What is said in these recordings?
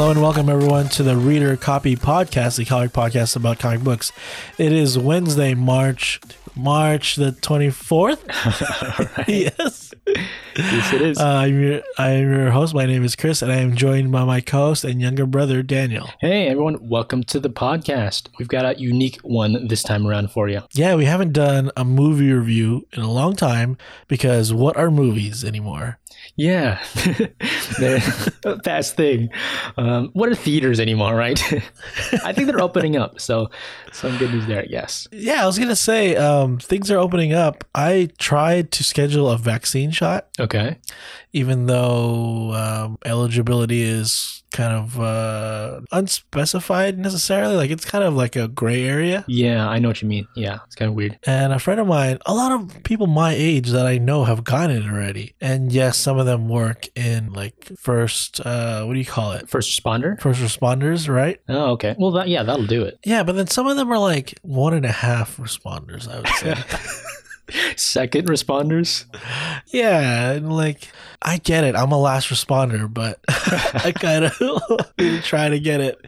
Hello and welcome everyone to the Reader Copy Podcast, the comic podcast about comic books. It is Wednesday, March March the twenty fourth. yes, Yes, it is. uh, I'm your I'm your host. My name is Chris, and I am joined by my co-host and younger brother Daniel. hey, everyone. Welcome to the podcast. We've got a unique one this time around for you. Yeah, we haven't done a movie review in a long time because what are movies anymore? Yeah. The Fast thing. Um, what are theaters anymore, right? I think they're opening up. So, some good news there, yes. Yeah, I was gonna say um, things are opening up. I tried to schedule a vaccine shot, Okay. even though um, eligibility is kind of uh, unspecified necessarily. Like it's kind of like a gray area. Yeah, I know what you mean. Yeah, it's kind of weird. And a friend of mine, a lot of people my age that I know have gotten it already. And yes, some of them work in like first, uh, what do you call it? First responder? First responders, right? Oh, okay. Well, that, yeah, that'll do it. Yeah, but then some of them are like one and a half responders, I would say. Second responders? yeah, and like I get it. I'm a last responder, but I kind of try to get it.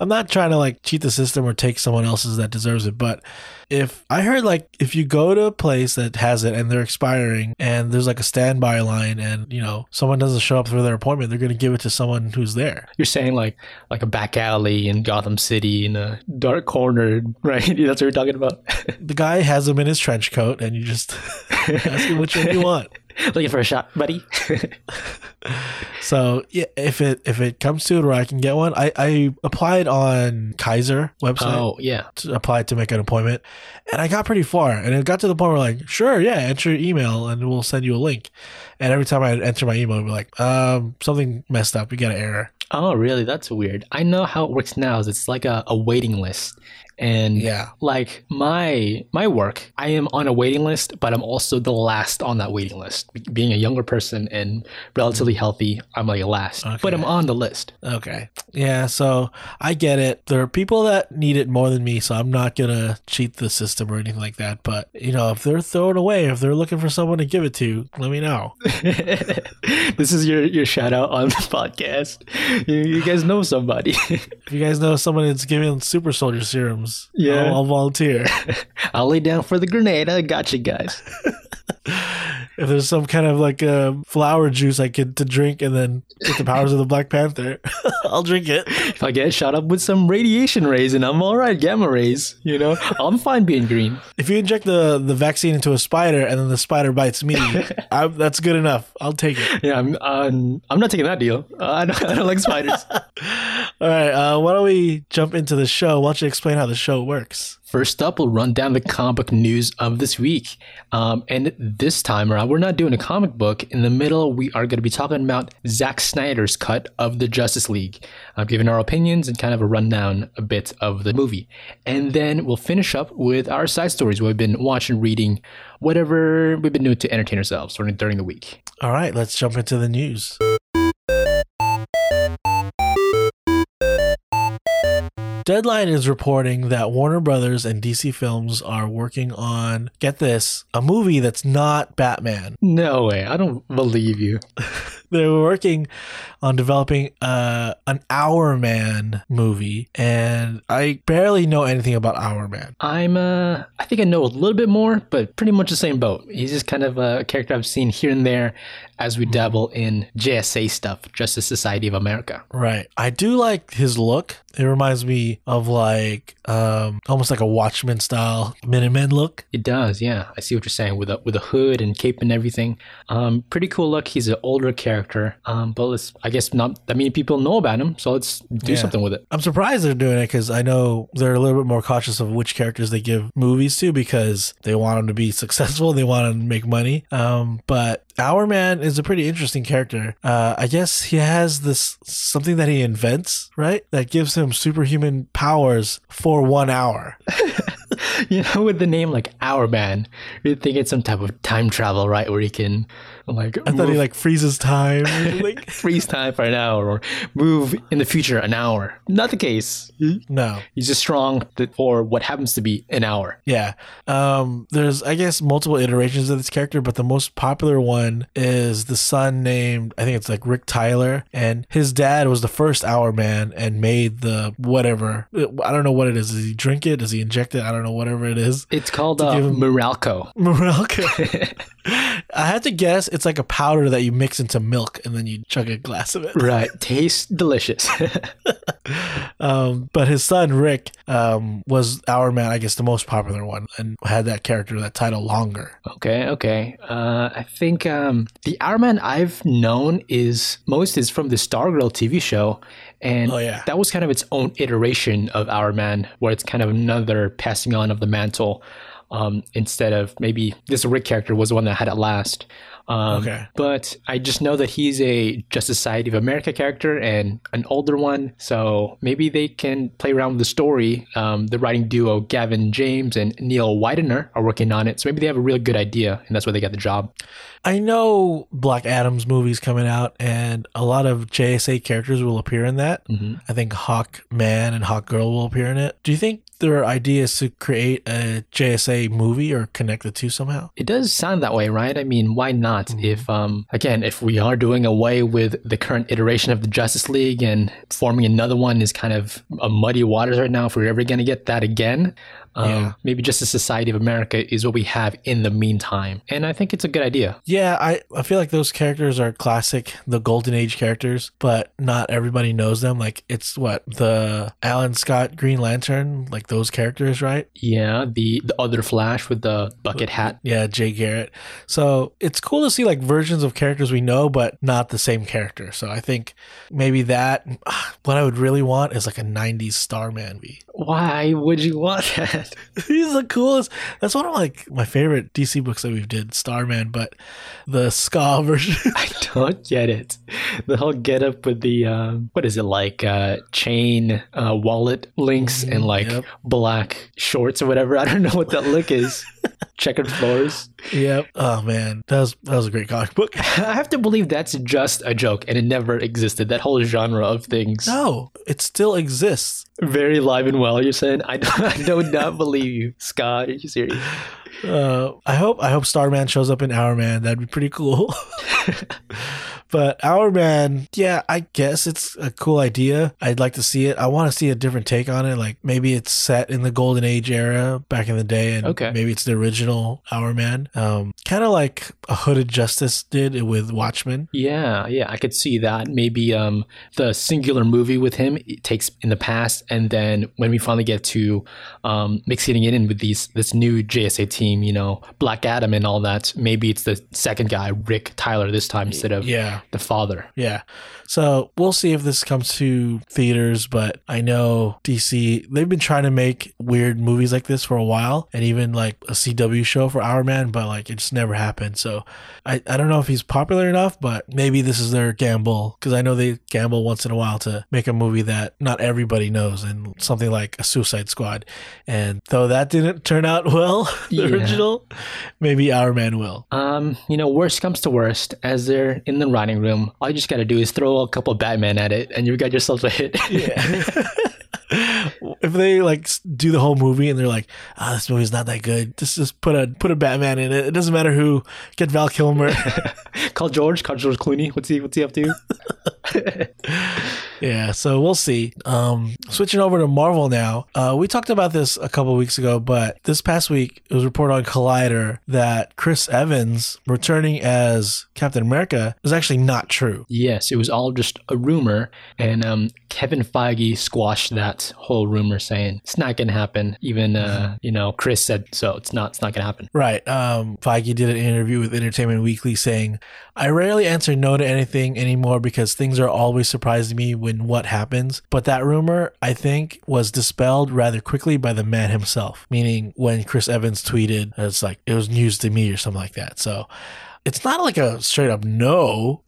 I'm not trying to like cheat the system or take someone else's that deserves it, but if I heard like if you go to a place that has it and they're expiring and there's like a standby line and you know someone doesn't show up for their appointment, they're going to give it to someone who's there. You're saying like like a back alley in Gotham City in a dark corner, right? That's what you're talking about. The guy has them in his trench coat and you just ask him which one you want. Looking for a shot, buddy. So yeah, if it if it comes to it where I can get one, I, I applied on Kaiser website. oh, yeah. to apply to make an appointment and I got pretty far and it got to the point where like sure yeah enter your email and we'll send you a link and every time I enter my email it'd be like um something messed up you got an error Oh, really? That's weird. I know how it works now. Is it's like a, a waiting list, and yeah like my my work, I am on a waiting list, but I'm also the last on that waiting list. Being a younger person and relatively healthy, I'm like last, but I'm on the list. okay yeah so I get it there are people that need it more than me so I'm not gonna cheat the system or anything like that but you know if they're throwing away if they're looking for someone to give it to let me know this is your your shout out on the podcast. You, you guys know somebody. if you guys know someone that's giving super soldier serums Yeah. I'll, I'll volunteer I'll lay down for the grenade. I got you guys. If there's some kind of like uh, flower juice I could to drink and then get the powers of the Black Panther, I'll drink it. If I get shot up with some radiation rays and I'm all right, gamma rays, you know, I'm fine being green. If you inject the the vaccine into a spider and then the spider bites me, I, that's good enough. I'll take it. Yeah, I'm um, I'm not taking that deal. Uh, I, don't, I don't like spiders. All right, uh, why don't we jump into the show? Why don't you explain how the show works? First up, we'll run down the comic book news of this week. Um, and this time around, we're not doing a comic book. In the middle, we are going to be talking about Zack Snyder's cut of the Justice League, uh, giving our opinions and kind of a rundown a bit of the movie. And then we'll finish up with our side stories. We've been watching, reading, whatever we've been doing to entertain ourselves during, during the week. All right, let's jump into the news. Deadline is reporting that Warner Brothers and DC Films are working on, get this, a movie that's not Batman. No way. I don't believe you. They're working on developing uh, an Hour Man movie, and I barely know anything about Hour Man. I'm uh I think I know a little bit more, but pretty much the same boat. He's just kind of a character I've seen here and there as we dabble in JSA stuff, Justice Society of America. Right. I do like his look. It reminds me of like um, almost like a Watchmen style Minutemen look. It does, yeah. I see what you're saying with a with a hood and cape and everything. Um, pretty cool look. He's an older character, um, but let's I guess not that many people know about him, so let's do Yeah. something with it. I'm surprised they're doing it because I know they're a little bit more cautious of which characters they give movies to because they want them to be successful. They want to make money. Um, but Hourman is a pretty interesting character. Uh, I guess he has this something that he invents, right? That gives him superhuman powers for one hour. you know, with the name like Hourman, you'd think it's some type of time travel, right? Where he can Like I thought he like freezes time. like, freeze time for an hour or move in the future an hour. Not the case. no. He's just strong for what happens to be an hour. Yeah. Um, there's, I guess, multiple iterations of this character, but the most popular one is the son named, I think it's like Rick Tyler, and his dad was the first Hour Man and made the whatever. I don't know what it is. Does he drink it? Does he inject it? I don't know. Whatever it is. It's called uh, Moralco. Moralco. I had to guess it's like a powder that you mix into milk and then you chug a glass of it. Right. Tastes delicious. Um, but his son Rick um, was Hourman, I guess, the most popular one, and had that character, that title longer. Okay, okay. Uh, I think um, the Hourman I've known is most is from the Stargirl TV show, and Oh, yeah. that was kind of its own iteration of Hourman, where it's kind of another passing on of the mantle. Um, instead of maybe this Rick character was the one that had it last. Um, Okay. But I just know that he's a Justice Society of America character and an older one. So maybe they can play around with the story. Um, the writing duo Gavin James and Neil Widener are working on it. So maybe they have a really good idea, and that's why they got the job. I know Black Adam's movie's coming out, and a lot of JSA characters will appear in that. I think Hawk Man and Hawk Girl will appear in it. Do you think there are ideas to create a JSA movie or connect the two somehow? It does sound that way, right? I mean, why not? If um again, if we are doing away with the current iteration of the Justice League and forming another one is kind of a muddy waters right now. If we're ever going to get that again, um, Yeah. maybe Justice Society of America is what we have in the meantime, and I think it's a good idea. Yeah, I, I feel like those characters are classic, the Golden Age characters, but not everybody knows them. Like, it's what, the Alan Scott Green Lantern, like those characters, right? Yeah, the the other Flash with the bucket hat. Yeah, Jay Garrett. So it's cool to see like versions of characters we know, but not the same character. So I think maybe that, what I would really want is like a 90s Starman movie. Why would you want that? He's the coolest. That's one of like my favorite DC books that we've did, Starman, but the ska version. I don't get it. The whole get up with the um, what is it like uh, chain uh, wallet links and like yep. black shorts or whatever. I don't know what that look is. Checkered floors. yep. Oh man, that was that was a great comic book. I have to believe that's just a joke and it never existed. That whole genre of things. No, it still exists. Very live and well. You're saying I don't, I do not believe you, Scott. Are you serious? Uh, I hope I hope Starman shows up in Hourman. That'd be pretty cool. but Hourman, yeah, I guess it's a cool idea. I'd like to see it. I want to see a different take on it. Like maybe it's set in the Golden Age era back in the day, and Okay. maybe it's the original Hourman. Um, kind of like a Hooded Justice did with Watchmen. Yeah, yeah, I could see that. Maybe um, the singular movie with him it takes in the past, and then when we finally get to um, mixing it in with these this new JSA team, you know, Black Adam and all that, maybe it's the second guy, Rick Tyler, this time instead of Yeah. the father. Yeah. So we'll see if this comes to theaters, but I know DC, they've been trying to make weird movies like this for a while and even like a CW show for Hourman, but like it just never happened. So I, I don't know if he's popular enough, but maybe this is their gamble because I know they gamble once in a while to make a movie that not everybody knows and something like a Suicide Squad. And though that didn't turn out well, the Yeah. original, maybe Hourman will. Um, you know, worst comes to worst, as they're in the writing room, all you just gotta do is throw a couple of Batman at it, and you've got yourself a hit. if they like do the whole movie and they're like, "Ah, this movie's not that good," just just put a put a Batman in it. It doesn't matter who. Get Val Kilmer. call George, call George Clooney. What's he? What's he up to? yeah, so we'll see. Um, switching over to Marvel now. Uh, we talked about this a couple weeks ago, but this past week it was reported on Collider that Chris Evans returning as Captain America is actually not true. Yes, it was all just a rumor, and um, Kevin Feige squashed that whole rumor, saying it's not going to happen. Even uh, you know, Chris said so. It's not. It's not going to happen. Right. Um, Feige did an interview with Entertainment Weekly saying, I rarely answer no to anything anymore because things are always surprising me when what happens. But that rumor, I think, was dispelled rather quickly by the man himself, meaning when Chris Evans tweeted, it's like, it was news to me or something like that. So it's not like a straight up no,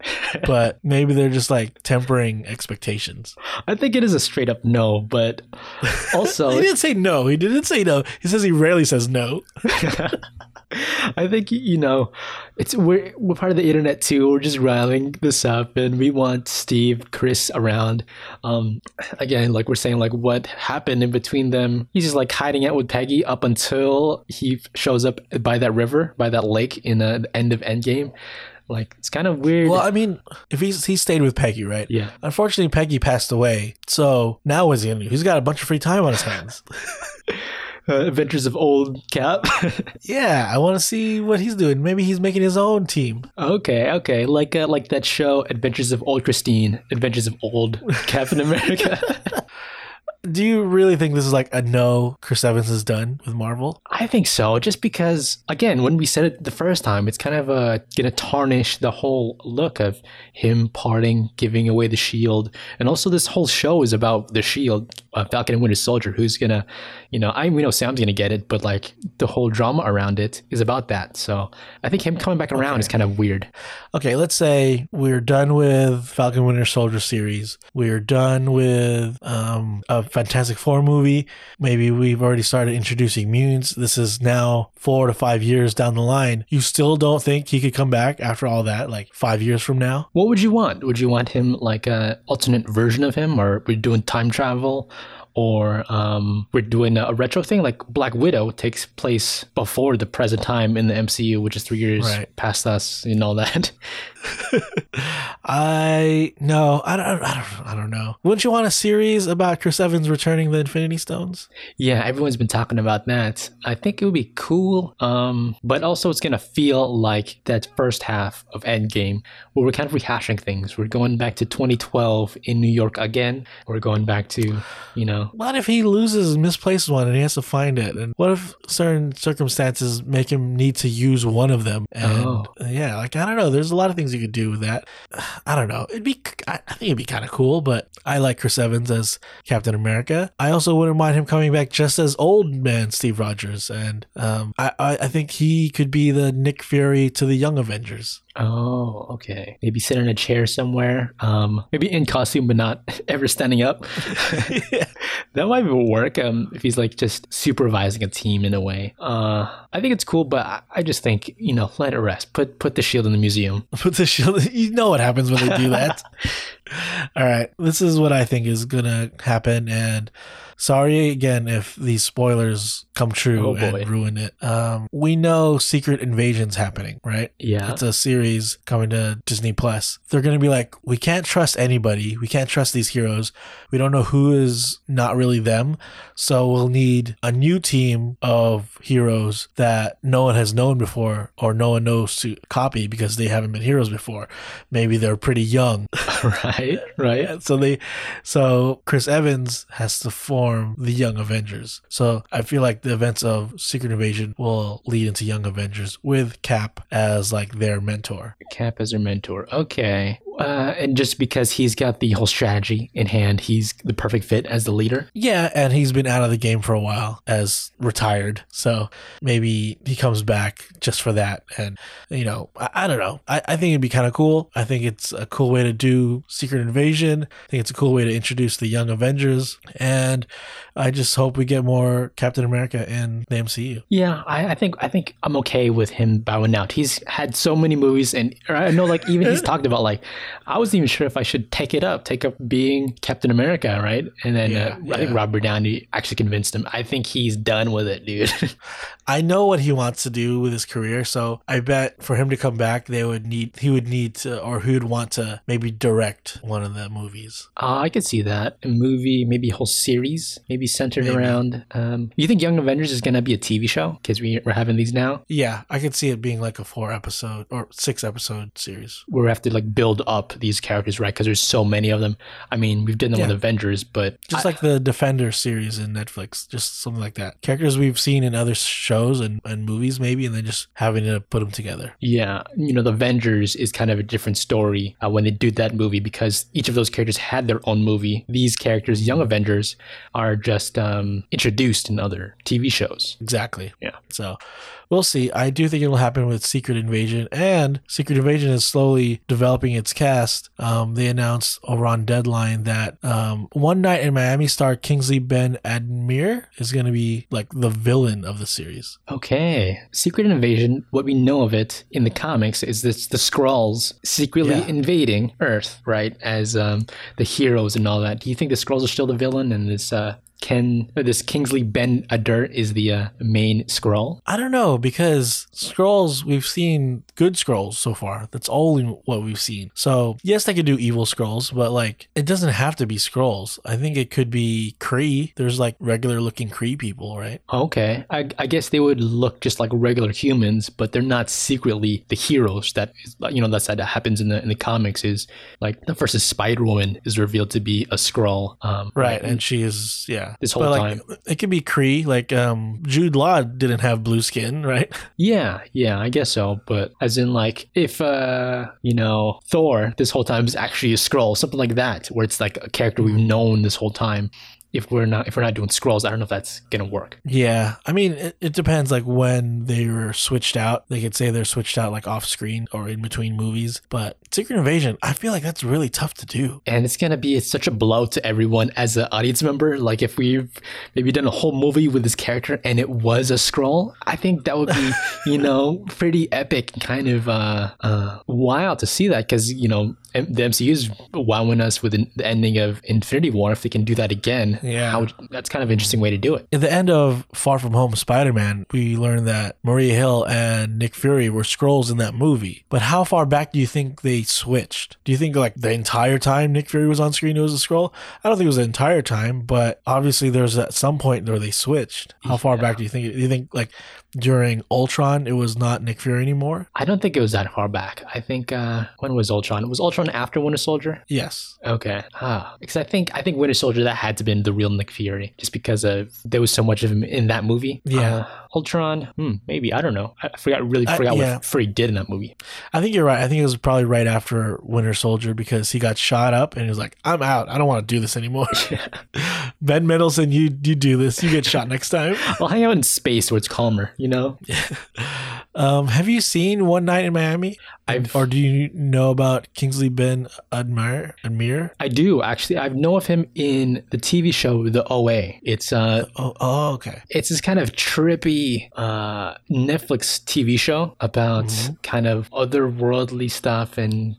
but maybe they're just like tempering expectations. I think it is a straight up no, but also he didn't say no. He didn't say no. He says he rarely says no. I think you know, it's we're we're part of the internet too. We're just riling this up, and we want Steve, Chris around. Um, again, like we're saying, like what happened in between them? He's just like hiding out with Peggy up until he shows up by that river, by that lake in uh, the end of Endgame. Like it's kind of weird. Well, I mean, if he's he stayed with Peggy, right? Yeah. Unfortunately, Peggy passed away. So now what's he gonna do? He's got a bunch of free time on his hands. uh, Adventures of Old Cap. yeah, I want to see what he's doing. Maybe he's making his own team. okay, okay, like uh, like that show, Adventures of Old Christine, Adventures of Old Captain America. Do you really think this is like a no? Chris Evans is done with Marvel. I think so, just because again, when we said it the first time, it's kind of uh, gonna tarnish the whole look of him parting, giving away the shield, and also this whole show is about the shield, uh, Falcon and Winter Soldier, who's gonna, you know, I we know Sam's gonna get it, but like the whole drama around it is about that. So I think him coming back around is kind of weird. Okay, let's say we're done with Falcon Winter Soldier series. We're done with um, a Fantastic Four movie. Maybe we've already started introducing mutants. This is now four to five years down the line. You still don't think he could come back after all that, like five years from now? What would you want? Would you want him like a alternate version of him, or we're doing time travel, or um, we're doing a, retro thing? Like Black Widow takes place before the present time in the MCU, which is three years Right. past us, and all that. I no, I don't, I don't, I don't know. Wouldn't you want a series about Chris Evans returning the Infinity Stones? yeah, everyone's been talking about that. I think it would be cool, um, but also it's gonna feel like that first half of Endgame, where we're kind of rehashing things. We're going back to 2012 in New York again. We're going back to, you know, What if he loses and misplaces one and he has to find it? And what if certain circumstances make him need to use one of them? And Oh. yeah, like I don't know. There's a lot of things you could do with that. I don't know. It'd be, I I think it'd be kind of cool. But I like Chris Evans as Captain America. I also wouldn't mind him coming back just as old man Steve Rogers, and um, I, I I think he could be the Nick Fury to the Young Avengers. Oh, okay. Maybe sit in a chair somewhere. Um, maybe in costume, but not ever standing up. that might work. Um, if he's like just supervising a team in a way. Uh, I think it's cool, but I, I just think you know, let it rest. Put put the shield in the museum. Put the shield. You know what happens when they do that. All right, this is what I think is gonna happen, and sorry again if these spoilers come true Oh, and ruin it. Um, we know Secret Invasion's happening, right? Yeah. It's a series coming to Disney Plus. They're gonna be like, we can't trust anybody. We can't trust these heroes. We don't know who is not really them, so we'll need a new team of heroes that no one has known before, or no one knows to copy because they haven't been heroes before. Maybe they're pretty young. right. Right. so they so Chris Evans has to form the Young Avengers. So I feel like the events of Secret Invasion will lead into Young Avengers with Cap as like their mentor. Cap as their mentor. Okay. Uh, and just because he's got the whole strategy in hand, he's the perfect fit as the leader. Yeah, and he's been out of the game for a while as retired. So maybe he comes back just for that. And, you know, I, I don't know. I, I think it'd be kind of cool. I think it's a cool way to do Secret Invasion. I think it's a cool way to introduce the Young Avengers. And I just hope we get more Captain America in the MCU. Yeah, I, I think I think I'm okay with him bowing out. He's had so many movies, and I know like even he's talked about like I wasn't even sure if I should take it up, take up being Captain America, right? And then Yeah, uh, I think. Robert Downey actually convinced him. I think he's done with it, dude. I know what he wants to do with his career, so I bet for him to come back, they would need he would need to, or he would want to maybe direct one of the movies. uh, I could see that a movie, maybe a whole series, maybe centered Maybe. around. Um, you think Young Avengers is gonna be a TV show? Because we, we're having these now. Yeah, I could see it being like a four episode or six episode series. where we have to like build up these characters, right? Because there's so many of them. I mean, we've done them Yeah. with Avengers, but Just I- like the Defender series in Netflix, just something like that. Characters we've seen in other shows and, and movies, maybe, and then just having to put them together. yeah, you know, the Avengers is kind of a different story uh, when they do that movie because each of those characters had their own movie. These characters, young Avengers, are just um, introduced in other TV shows. Exactly. Yeah. So we'll see. I do think it'll happen with Secret Invasion, and Secret Invasion is slowly developing its cast, um, they announced over on Deadline that um, One Night in Miami star Kingsley Ben Admir is going to be like the villain of the series. Okay. Secret Invasion, what we know of it in the comics is this the Skrulls secretly Yeah. invading Earth, right? As um, the heroes and all that. Do you think the Skrulls are still the villain and this uh, Ken, or this Kingsley Ben Adir is the uh, main Skrull? I don't know because Skrulls we've seen good Skrulls so far. That's only what we've seen. So yes, they could do evil Skrulls, but like it doesn't have to be Skrulls. I think it could be Kree. There's like regular looking Kree people, right? Okay. I, I guess they would look just like regular humans, but they're not secretly the heroes that is, you know that's that happens in the in the comics is like the first Spider Woman is revealed to be a Skrull. Um, Right, and she is yeah. This whole But, like, time. it could be Kree. Like um, Jude Law didn't have blue skin, right? Yeah, yeah, I guess so. But as in, like, if uh, you know, Thor this whole time is actually a Skrull, something like that, where it's like a character we've known this whole time. If we're not, if we're not doing Skrulls, I don't know if that's gonna work. Yeah, I mean, it, it depends. Like when they were switched out, they could say they're switched out like off screen or in between movies. But Secret Invasion, I feel like that's really tough to do. And it's gonna be such a blow to everyone as an audience member. Like if we've maybe done a whole movie with this character and it was a Skrull, I think that would be, you know, pretty epic, kind of uh, uh, wild to see that because you know the MCU is wowing us with the ending of Infinity War. If they can do that again, Yeah. how, that's kind of an interesting way to do it. At the end of Far From Home Spider Man, we learned that Maria Hill and Nick Fury were Skrulls in that movie. But how far back do you think they switched? Do you think like the entire time Nick Fury was on screen it was a Skrull? I don't think it was the entire time, but obviously there's at some point where they switched. How far back do you think? Do you think like during Ultron it was not Nick Fury anymore? I don't think it was that far back. I think uh, when was Ultron? Was Ultron after Winter Soldier? Yes. Okay. Ah, because I think I think Winter Soldier that had to been the real Nick Fury, just because of there was so much of him in that movie. Yeah. Uh, Ultron. Hmm, maybe I don't know. I forgot. Really I- forgot yeah. what Fury did in that movie. I think you're right. I think it was probably right after Winter Soldier because he got shot up and he was like, "I'm out. I don't want to do this anymore." Yeah. ben Mendelsohn, you you do this. You get shot next time. I'll hang out in space where it's calmer. You know. Um, have you seen One Night in Miami? I've- or do you know about Kingsley Ben Admire Admir? I do actually. I know of him in the TV show The OA. It's uh, Oh, oh, okay. it's this kind of trippy uh, Netflix TV show about Mm-hmm. kind of otherworldly stuff and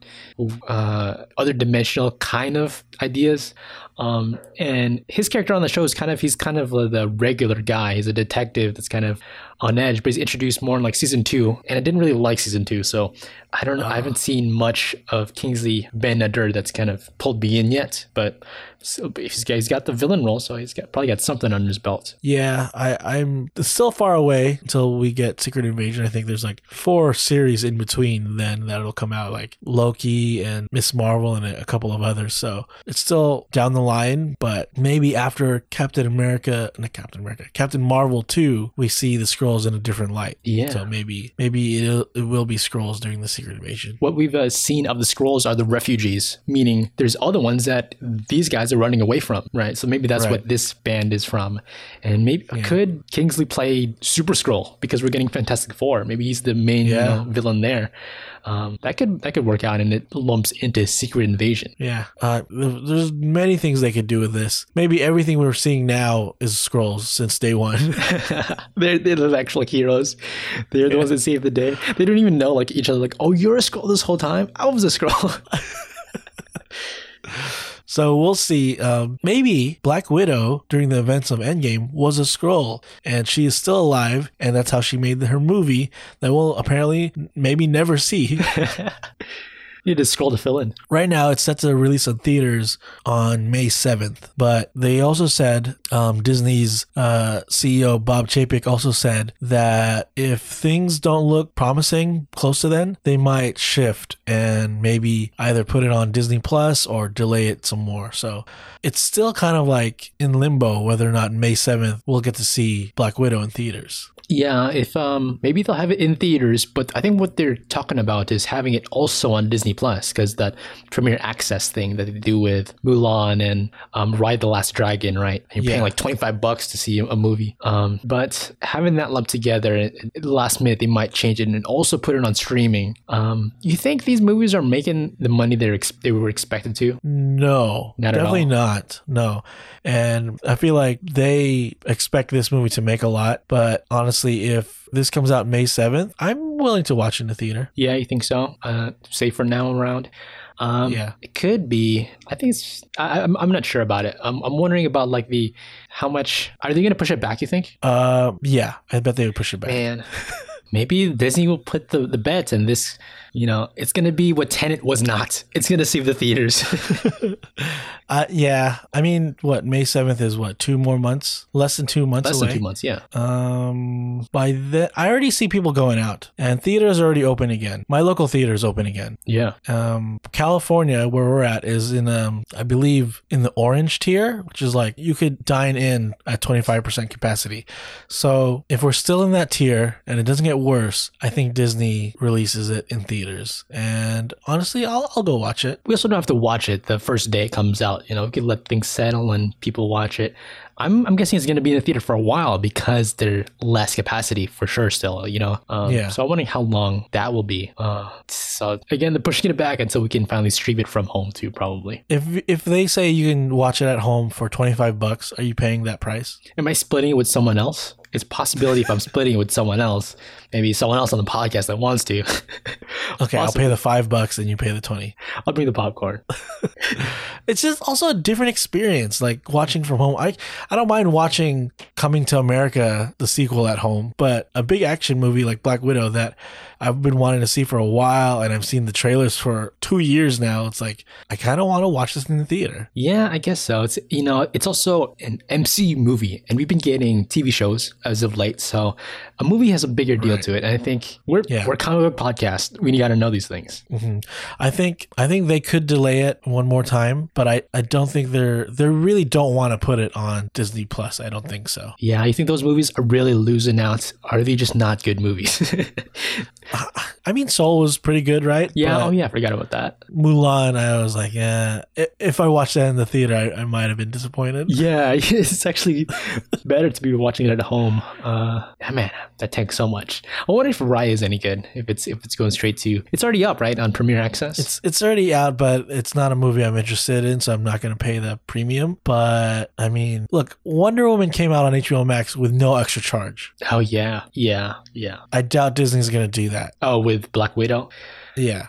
uh, other dimensional kind of ideas. Um, and his character on the show is kind of he's kind of the regular guy. He's a detective that's kind of on edge, but he's introduced more in like season two. And I didn't really like season two, so I don't know. I haven't ah. seen much of Kingsley Ben Adir that's kind of pulled me in yet. But so, he's got, he's got the villain role, so he's got probably got something under his belt. Yeah, I, I'm still far away until we get Secret Invasion. I think there's like four series in between then that'll come out, like Loki and Miss Marvel and a, couple of others. So it's still down the line, but maybe after Captain America, not Captain America, Captain Marvel 2, we see the Skrulls in a different light. Yeah. So maybe maybe it'll, it will be Skrulls during the Secret Invasion. what we've uh, seen of the Skrulls are the refugees, meaning there's other ones that these guys are running away from, right? So maybe that's Right. what this band is from. And maybe could Kingsley play Super Skrull because we're getting Fantastic Four? Maybe he's the main you know, villain there. Um, that could that could work out, and it lumps into Secret Invasion. Yeah, uh, there's many things they could do with this. Maybe everything we're seeing now is Skrulls since day one. they're, they're the actual heroes. They're the ones that save the day. They don't even know like each other. Like, oh, you're a Skrull this whole time. I was a Skrull. So we'll see. Um, maybe Black Widow during the events of Endgame was a Skrull, and she is still alive, and that's how she made her movie that we'll apparently maybe never see. you a Skrull to fill in. right now, it's set to release in theaters on May seventh, but they also said um, Disney's uh, CEO Bob Chapek also said that if things don't look promising close to then, they might shift and maybe either put it on Disney Plus or delay it some more. So it's still kind of like in limbo whether or not May 7th we'll get to see Black Widow in theaters. Yeah, if um maybe they'll have it in theaters, but I think what they're talking about is having it also on Disney Plus because that premiere access thing that they do with Mulan and um, Raya the Last Dragon, right? And you're paying like twenty five bucks to see a movie. Um, but having that lumped together, last minute they might change it and also put it on streaming. Um, you think these movies are making the money they're ex- they were expected to? No, Not at definitely not. No, and I feel like they expect this movie to make a lot. But honestly, if this comes out May seventh, I'm willing to watch in the theater. Yeah, you think so? Uh, safe for now around. Um, Yeah. it could be. I think it's. I, I'm. I'm not sure about it. I'm. I'm wondering about like the how much are they going to push it back? You think? Uh, yeah, I bet they would push it back. Man, maybe Disney will put the the bet, and this, you know, it's going to be what Tenet was not. It's going to save the theaters. Uh, yeah, I mean, what May seventh is what two more months, less than two months Less away. than two months. Yeah. Um, by then, I already see people going out, and theaters are already open again. My local theater is open again. Yeah. Um, California, where we're at, is in um, I believe in the orange tier, which is like you could dine in at twenty five percent capacity. So if we're still in that tier and it doesn't get worse, I think Disney releases it in theaters. And honestly, I'll I'll go watch it. We also don't have to watch it the first day it comes out. You know, we can let things settle and people watch it. I'm, I'm guessing it's going to be in the theater for a while because they're less capacity for sure still, you know? Um, Yeah. So I'm wondering how long that will be. Uh, so again, they're pushing it back until we can finally stream it from home too, probably. If if they say you can watch it at home for twenty five bucks, are you paying that price? Am I splitting it with someone else? It's a possibility if I'm splitting it with someone else, maybe someone else on the podcast that wants to. Okay, I'll pay the five bucks and you pay the twenty. I'll bring the popcorn. it's just also a different experience like watching from home i i don't mind watching coming to america the sequel at home but a big action movie like black widow that i've been wanting to see for a while and i've seen the trailers for two years now it's like i kind of want to watch this in the theater Yeah, I guess so. It's you know, it's also an MCU movie, and we've been getting TV shows as of late. So a movie has a bigger deal Right. to it, and I think we're Yeah. we're a comic book podcast. We got to know these things. hmm i think i think they could delay it one more time but i i don't think they're they really don't want to put it on disney plus i don't think so Yeah, you think those movies are really losing out? Are they just not good movies? i mean soul was pretty good right yeah. But- oh yeah, I forgot about that. Mulan, I was like, yeah. If I watched that in the theater, I, I might have been disappointed. Yeah, it's actually better to be watching it at home. Uh, man, that takes so much. I wonder if Raya is any good. If it's if it's going straight to, it's already up right on Premiere Access. It's it's already out, but it's not a movie I'm interested in, so I'm not going to pay the premium. But I mean, look, Wonder Woman came out on HBO Max with no extra charge. oh yeah, yeah, yeah. I doubt Disney's going to do that. Oh, with Black Widow. Yeah.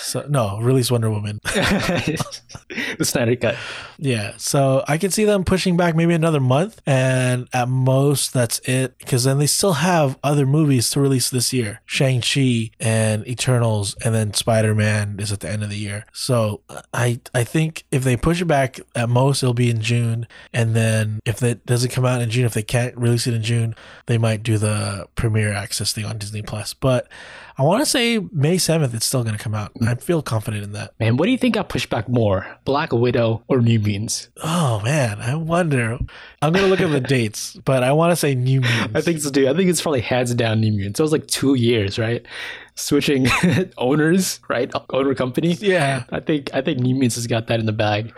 So no, release Wonder Woman. the Snyder Cut. Yeah. So I can see them pushing back maybe another month, and at most that's it. Because then they still have other movies to release this year: Shang Chi and Eternals, and then Spider Man is at the end of the year. So I I think if they push it back, at most it'll be in June, and then if that doesn't come out in June, if they can't release it in June, they might do the premiere access thing on Disney Plus. But I want to say May seventh, it's still going to come out. I feel confident in that. Man, what do you think got pushed back more, Black Widow or New Mutants? Oh man, I wonder. I'm gonna look at the dates, but I want to say New Mutants. I think so too. I think it's probably hands down New Mutants. It was like two years, right? Switching owners, right? Owner company. Yeah. I think I think New Mutants has got that in the bag.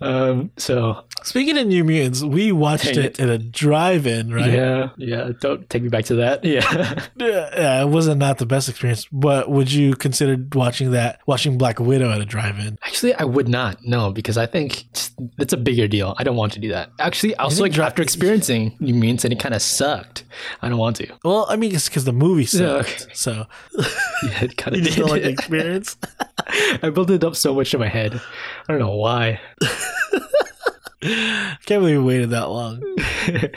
Um. So Speaking of New Mutants, we watched it at a drive-in, right? yeah, yeah. Don't take me back to that. Yeah. Yeah, it wasn't not the best experience, but would you consider watching that, watching Black Widow at a drive-in? Actually, I would not. No, because I think it's a bigger deal. I don't want to do that. Actually, also like after experiencing New Mutants and it kind of sucked. I don't want to. Well, I mean, it's because the movie Yeah, sucked, okay. so Yeah, it kind you of just did. don't like the experience. I built it up so much in my head. I don't know why. Can't believe we waited that long.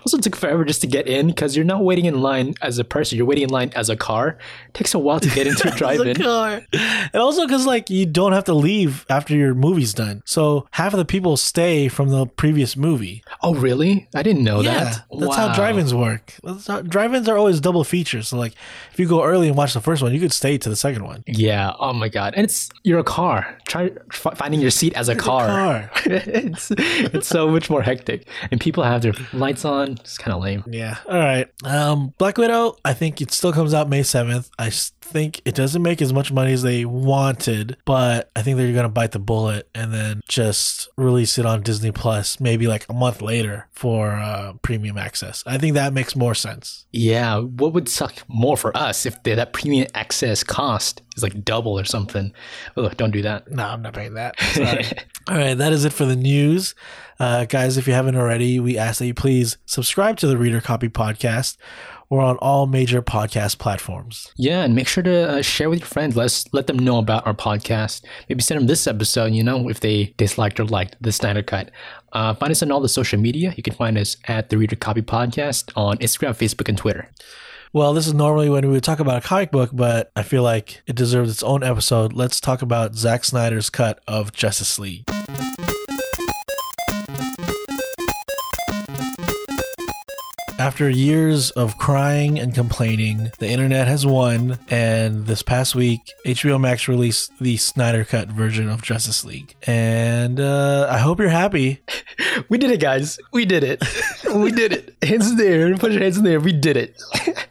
also took forever just to get in because you're not waiting in line as a person. You're waiting in line as a car. It takes a while to get into a a drive-in. car. And also because like you don't have to leave after your movie's done, so half of the people stay from the previous movie. Oh, really? I didn't know yeah, that. that's how Wow. drive-ins work. How, drive-ins are always double features. So like, if you go early and watch the first one, you could stay to the second one. Yeah. Oh my god. And it's you're a car. Try f- finding your seat as a car. car. it's it's so much more hectic, and people have their lights on. It's kind of lame. Yeah. All right. Um, Black Widow. I think it still comes out May seventh. I s- think it doesn't make as much money as they wanted, but I think they're gonna bite the bullet and then just release it on Disney Plus maybe like a month later for uh, premium access. I think that makes more sense. Yeah, what would suck more for us if the, that premium access cost is like double or something? Ugh, don't do that. No, I'm not paying that. All right, that is it for the news. Uh, guys, if you haven't already, we ask that you please subscribe to the Reader Copy Podcast. We're on all major podcast platforms. Yeah, and make sure to uh, share with your friends. Let's let them know about our podcast. Maybe send them this episode. You know, if they disliked or liked the Snyder Cut. Uh, find us on all the social media. You can find us at the Reader Copy Podcast on Instagram, Facebook, and Twitter. Well, this is normally when we would talk about a comic book, but I feel like it deserves its own episode. Let's talk about Zack Snyder's cut of Justice League. After years of crying and complaining, the internet has won, and this past week, HBO Max released the Snyder Cut version of Justice League. And uh, I hope you're happy. We did it, guys. We did it. we did it. Hands in the air. Put your hands in the air. We did it.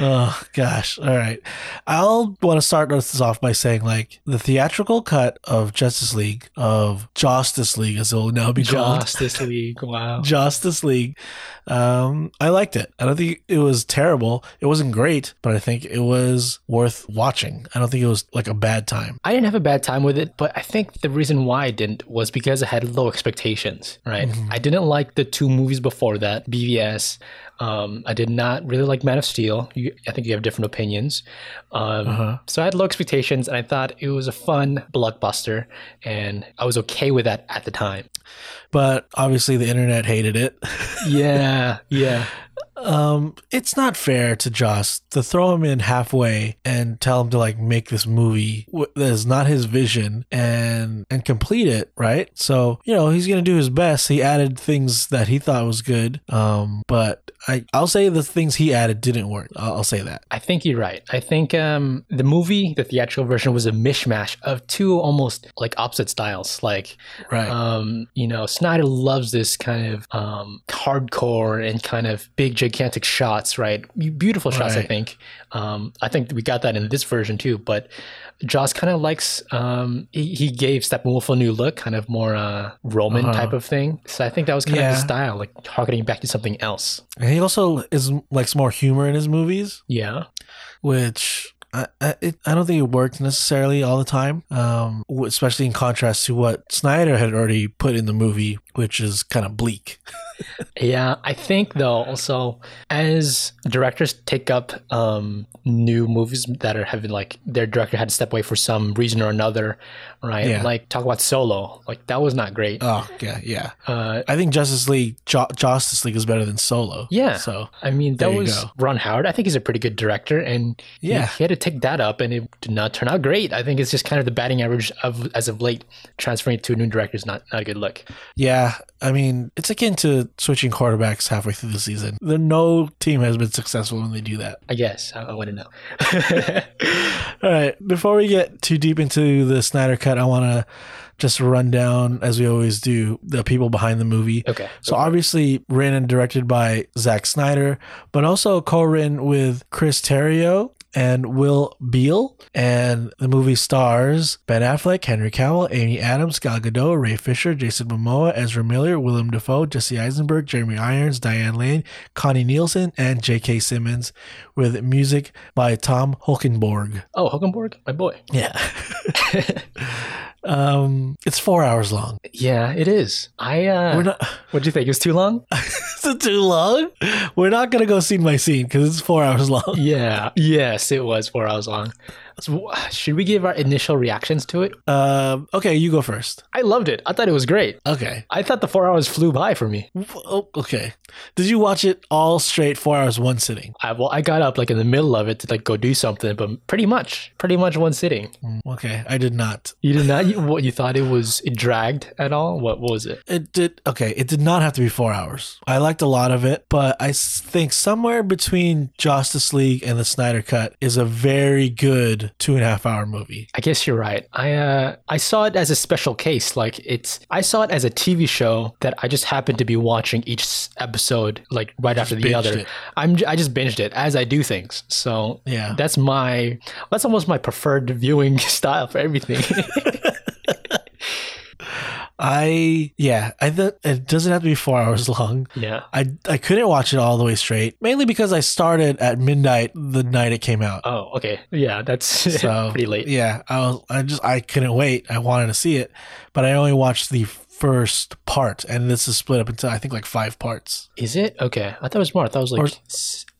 Oh gosh. All right. I'll want to start this off by saying like the theatrical cut of Justice League of Justice League as it will now be called. Justice League. Wow. Justice League. Um, I liked it. I don't think it was terrible. It wasn't great, but I think it was worth watching. I don't think it was like a bad time. I didn't have a bad time with it, but I think the reason why I didn't was because I had low expectations, right? I didn't like the two movies before that, BVS. Um, I did not really like Man of Steel. You, I think you have different opinions. Um, So I had low expectations, and I thought it was a fun blockbuster, and I was okay with that at the time. But obviously the internet hated it. Yeah, yeah. um, it's not fair to Joss to throw him in halfway and tell him to like make this movie that is not his vision and and complete it, right? So you know he's gonna do his best. He added things that he thought was good, um, but I I'll say the things he added didn't work. I'll, I'll say that. I think you're right. I think um, the movie, the theatrical version, was a mishmash of two almost like opposite styles. Like, Right. um, you know, Snyder loves this kind of um, hardcore and kind of big, gigantic shots, right? Beautiful shots, I think. Um, I think we got that in this version too. But Joss kind of likes, um, he, he gave Steppenwolf a new look, kind of more uh, Roman Uh-huh. type of thing. So I think that was kind of Yeah. his style, like harkening back to something else. and he also is likes more humor in his movies, Yeah. which. I, I, it, I don't think it worked necessarily all the time, um, especially in contrast to what Snyder had already put in the movie, which is kind of bleak. Yeah, I think though also as directors take up um, new movies that are having like their director had to step away for some reason or another, right? Yeah. Like talk about Solo, like that was not great. Oh yeah, yeah. Uh, I think Justice League, jo- Justice League is better than Solo. Yeah. So I mean that was go. Ron Howard. I think he's a pretty good director, and he- Yeah. he, had to take that up, and it did not turn out great. I think it's just kind of the batting average of as of late transferring it to a new director is not not a good look. yeah, I mean it's akin to switching quarterbacks halfway through the season. There, no team has been successful when they do that. I guess I, I wouldn't know. All right. Before we get too deep into the Snyder cut, I want to just run down, as we always do, the people behind the movie. okay. So obviously written and directed by Zack Snyder, but also co-written with Chris Terrio and Will Beall. And the movie stars Ben Affleck, Henry Cavill, Amy Adams, Gal Gadot, Ray Fisher, Jason Momoa, Ezra Miller, Willem Dafoe, Jesse Eisenberg, Jeremy Irons, Diane Lane, Connie Nielsen, and J.K. Simmons, with music by Tom Holkenborg. Oh, Hogenborg, my boy. Yeah. um, it's four hours long. Yeah, it is. I uh, We're not. What do you think? It was too long? Is it too long? We're not gonna go scene by scene because it's four hours long. yeah. Yes, it was four hours long. So, should we give our initial reactions to it? Um, okay, you go first. I loved it. I thought it was great. Okay. I thought the four hours flew by for me. Oh, okay. Did you watch it all straight, four hours, one sitting? I, well, I got up like in the middle of it to like go do something, but pretty much, pretty much one sitting. Mm, Okay, I did not. You did not. You, what you thought it was? It dragged at all? What, what was it? It did. Okay, it did not have to be four hours. I liked a lot of it, but I think somewhere between Justice League and the Snyder Cut is a very good two and a half hour movie. I guess you're right. I uh, I saw it as a special case. Like it's, I saw it as a TV show that I just happened to be watching each episode like right after the other. it. I'm I just binged it as I do things. So Yeah. that's my that's almost my preferred viewing style for everything. I yeah, I th- it doesn't have to be four hours long. yeah. I I couldn't watch it all the way straight, mainly because I started at midnight the night it came out. Oh, okay. Yeah, that's So pretty late. Yeah, I was I just I couldn't wait. I wanted to see it, but I only watched the first part, and this is split up into I think like five parts. Is it okay? I thought it was more. I thought it was like Or-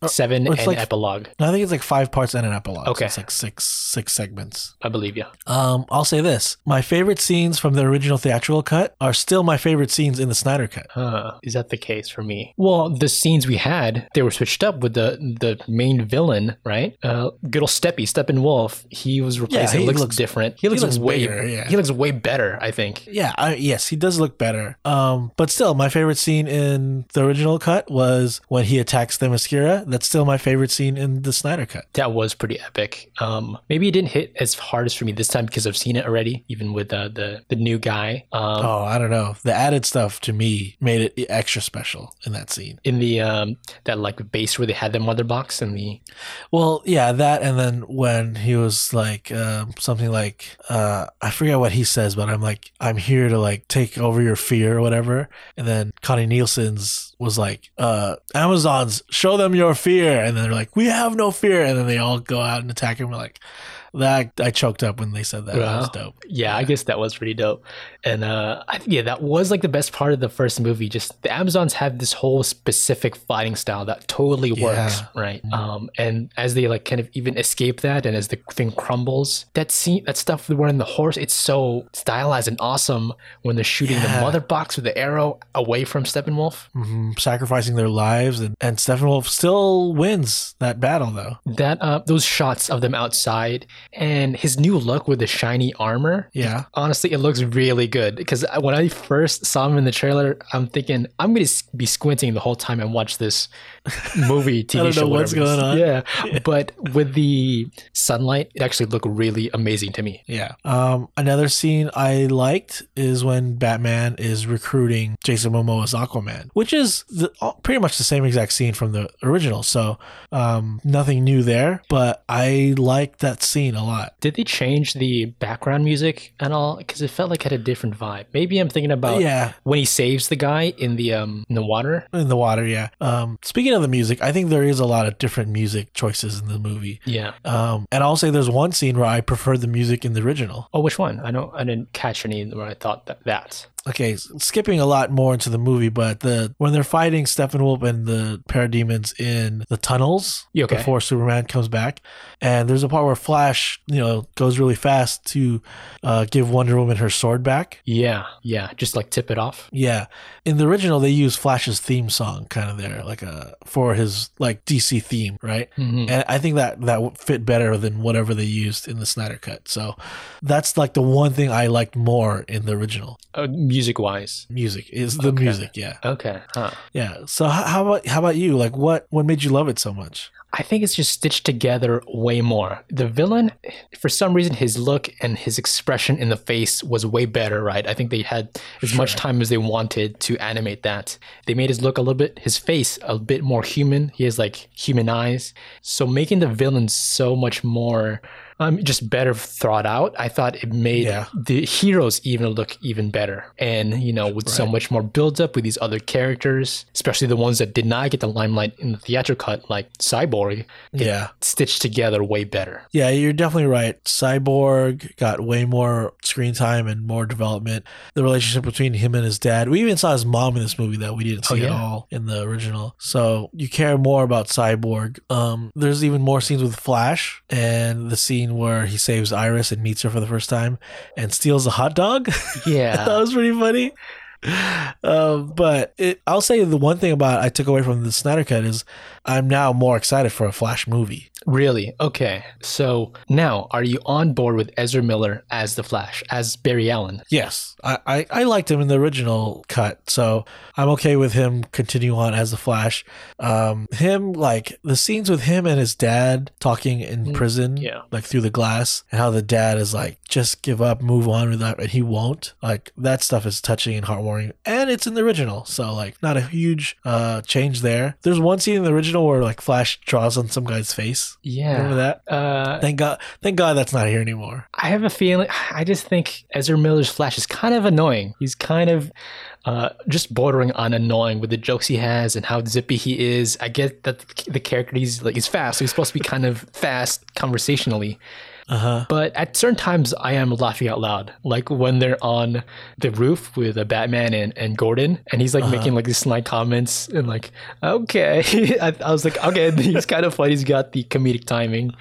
seven or and it's like- epilogue. No, I think it's like five parts and an epilogue. so Okay. it's like six six segments. I believe you. Um, I'll say this: my favorite scenes from the original theatrical cut are still my favorite scenes in the Snyder cut. Huh. Is that the case for me? Well, the scenes we had, they were switched up with the the main villain, right? Uh, good old Steppy, Steppenwolf. He was replaced. he he looks, looks- different. He looks, looks way. bigger, yeah. He looks way better. I think. Yeah, I, yes, he does look better. Um, but still, my favorite scene in the original cut was when he attacks the Themyscira. That's still my favorite scene in the Snyder cut. That was pretty epic. Um, maybe it didn't hit as hard as for me this time because I've seen it already, even with uh, the the new guy. Um, Oh, I don't know. The added stuff to me made it extra special in that scene. In the um, that like base where they had the mother box and the Well, yeah, that, and then when he was like um, something like uh, I forget what he says, but I'm like I'm here to like take over your fear or whatever. And then Connie Nielsen's was like, uh, Amazons, show them your fear, and then they're like, we have no fear, and then they all go out and attack him. We're like, that I choked up when they said that. That was Wow. dope. Yeah, I guess that was pretty dope. And uh, I yeah, that was like the best part of the first movie. Just the Amazons have this whole specific fighting style that totally works, Yeah. right? Um, and as they like kind of even escape that, and as the thing crumbles, that scene, that stuff where in the horse, it's so stylized and awesome when they're shooting Yeah. the mother box with the arrow away from Steppenwolf. hmm Sacrificing their lives, and and Steppenwolf still wins that battle though. That uh, those shots of them outside and his new look with the shiny armor. Yeah. Honestly, it looks really good because when I first saw him in the trailer, I'm thinking I'm going to be squinting the whole time and watch this movie, TV I don't show. know what's whatever it is. going on. Yeah, but with the sunlight, it actually looked really amazing to me. Yeah. Um, another scene I liked is when Batman is recruiting Jason Momoa's Aquaman, which is the, pretty much the same exact scene from the original. So um, nothing new there, but I like that scene a lot. Did they change the background music at all? Because it felt like it had a different vibe. Maybe I'm thinking about Yeah, when he saves the guy in the um in the water. in the water. Yeah. Um, speaking of the music, I think there is a lot of different music choices in the movie. Yeah. Um, and I'll say there's one scene where I prefer the music in the original. Oh, which one? I don't. I didn't catch any where I thought that that. Okay, skipping a lot more into the movie, but the when they're fighting Steppenwolf and the parademons in the tunnels okay? before Superman comes back, and there's a part where Flash, you know, goes really fast to uh, give Wonder Woman her sword back. Yeah, yeah. Just like tip it off. Yeah, in the original they use Flash's theme song kind of there, like a for his like DC theme, right? Mhm. And I think that that would fit better than whatever they used in the Snyder cut. So that's like the one thing I liked more in the original Uh, music wise. music is the Okay. music. Yeah. Okay. Huh. Yeah. So how, how about how about you? Like what what made you love it so much? I think it's just stitched together way more. The villain, for some reason, his look and his expression in the face was way better, right? I think they had as much time as they wanted to animate that. They made his look a little bit, his face a bit more human. He has like human eyes. So making the villain so much more. Um, just better thought out. I thought it made Yeah. the heroes even look even better, and you know, with so much more build up with these other characters, especially the ones that did not get the limelight in the theatrical cut, like Cyborg, Yeah. stitched together way better. Yeah, you're definitely right. Cyborg got way more screen time and more development. The relationship between him and his dad. We even saw his mom in this movie that we didn't Oh, see at all in the original. So you care more about Cyborg. Um, there's even more scenes with Flash and the scene where he saves Iris and meets her for the first time and steals a hot dog. Yeah. that was pretty funny. Um, but it, I'll say the one thing about I took away from the Snyder Cut is I'm now more excited for a Flash movie. Really? Okay. So now, are you on board with Ezra Miller as the Flash, as Barry Allen? Yes, I, I, I liked him in the original cut, so I'm okay with him continuing on as the Flash. Um, him like the scenes with him and his dad talking in prison, yeah. like through the glass, and how the dad is like, just give up, move on with that, and he won't. Like that stuff is touching and heartwarming, and it's in the original, so like not a huge uh change there. There's one scene in the original where like Flash draws on some guy's face. Yeah. Remember that? Uh, Thank God, thank God that's not here anymore. I have a feeling. I just think Ezra Miller's Flash is kind of annoying. He's kind of uh, just bordering on annoying with the jokes he has and how zippy he is. I get that the character he's like he's fast, so he's supposed to be kind of fast conversationally. Uh huh. But at certain times, I am laughing out loud, like when they're on the roof with a Batman and, and Gordon, and he's like making like these snide comments and like, okay, I, I was like, okay, he's kind of funny. He's got the comedic timing.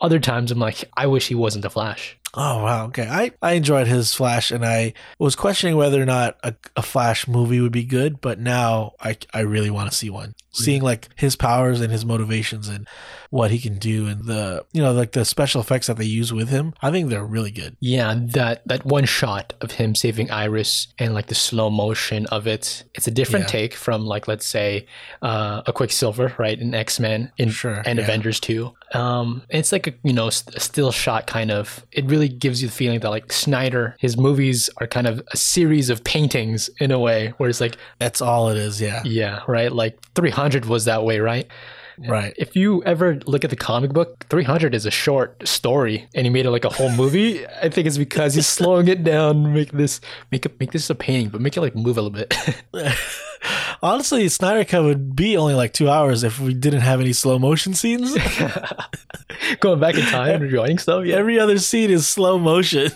Other times, I'm like, I wish he wasn't the Flash. Oh wow, okay. I, I enjoyed his Flash, and I was questioning whether or not a, a Flash movie would be good, but now I I really want to see one. Seeing like his powers and his motivations and what he can do, and the you know like the special effects that they use with him, I think they're really good. Yeah, that that one shot of him saving Iris and like the slow motion of it, it's a different Yeah. take from like let's say uh, a Quicksilver, right, in X Men, in Sure, and yeah. Avengers too. Um, it's like a you know s- a still shot kind of. It really gives you the feeling that like Snyder, his movies are kind of a series of paintings in a way, where it's like That's all it is. Yeah, yeah, right, like 300 was that way, right? right. If you ever look at the comic book, 300 is a short story, and he made it like a whole movie. I think it's because he's slowing it down, make this make it make this a painting, but make it like move a little bit. Honestly, Snyder Cut would be only like two hours if we didn't have any slow motion scenes. Going back in time and drawing stuff, yeah. Every other scene is slow motion.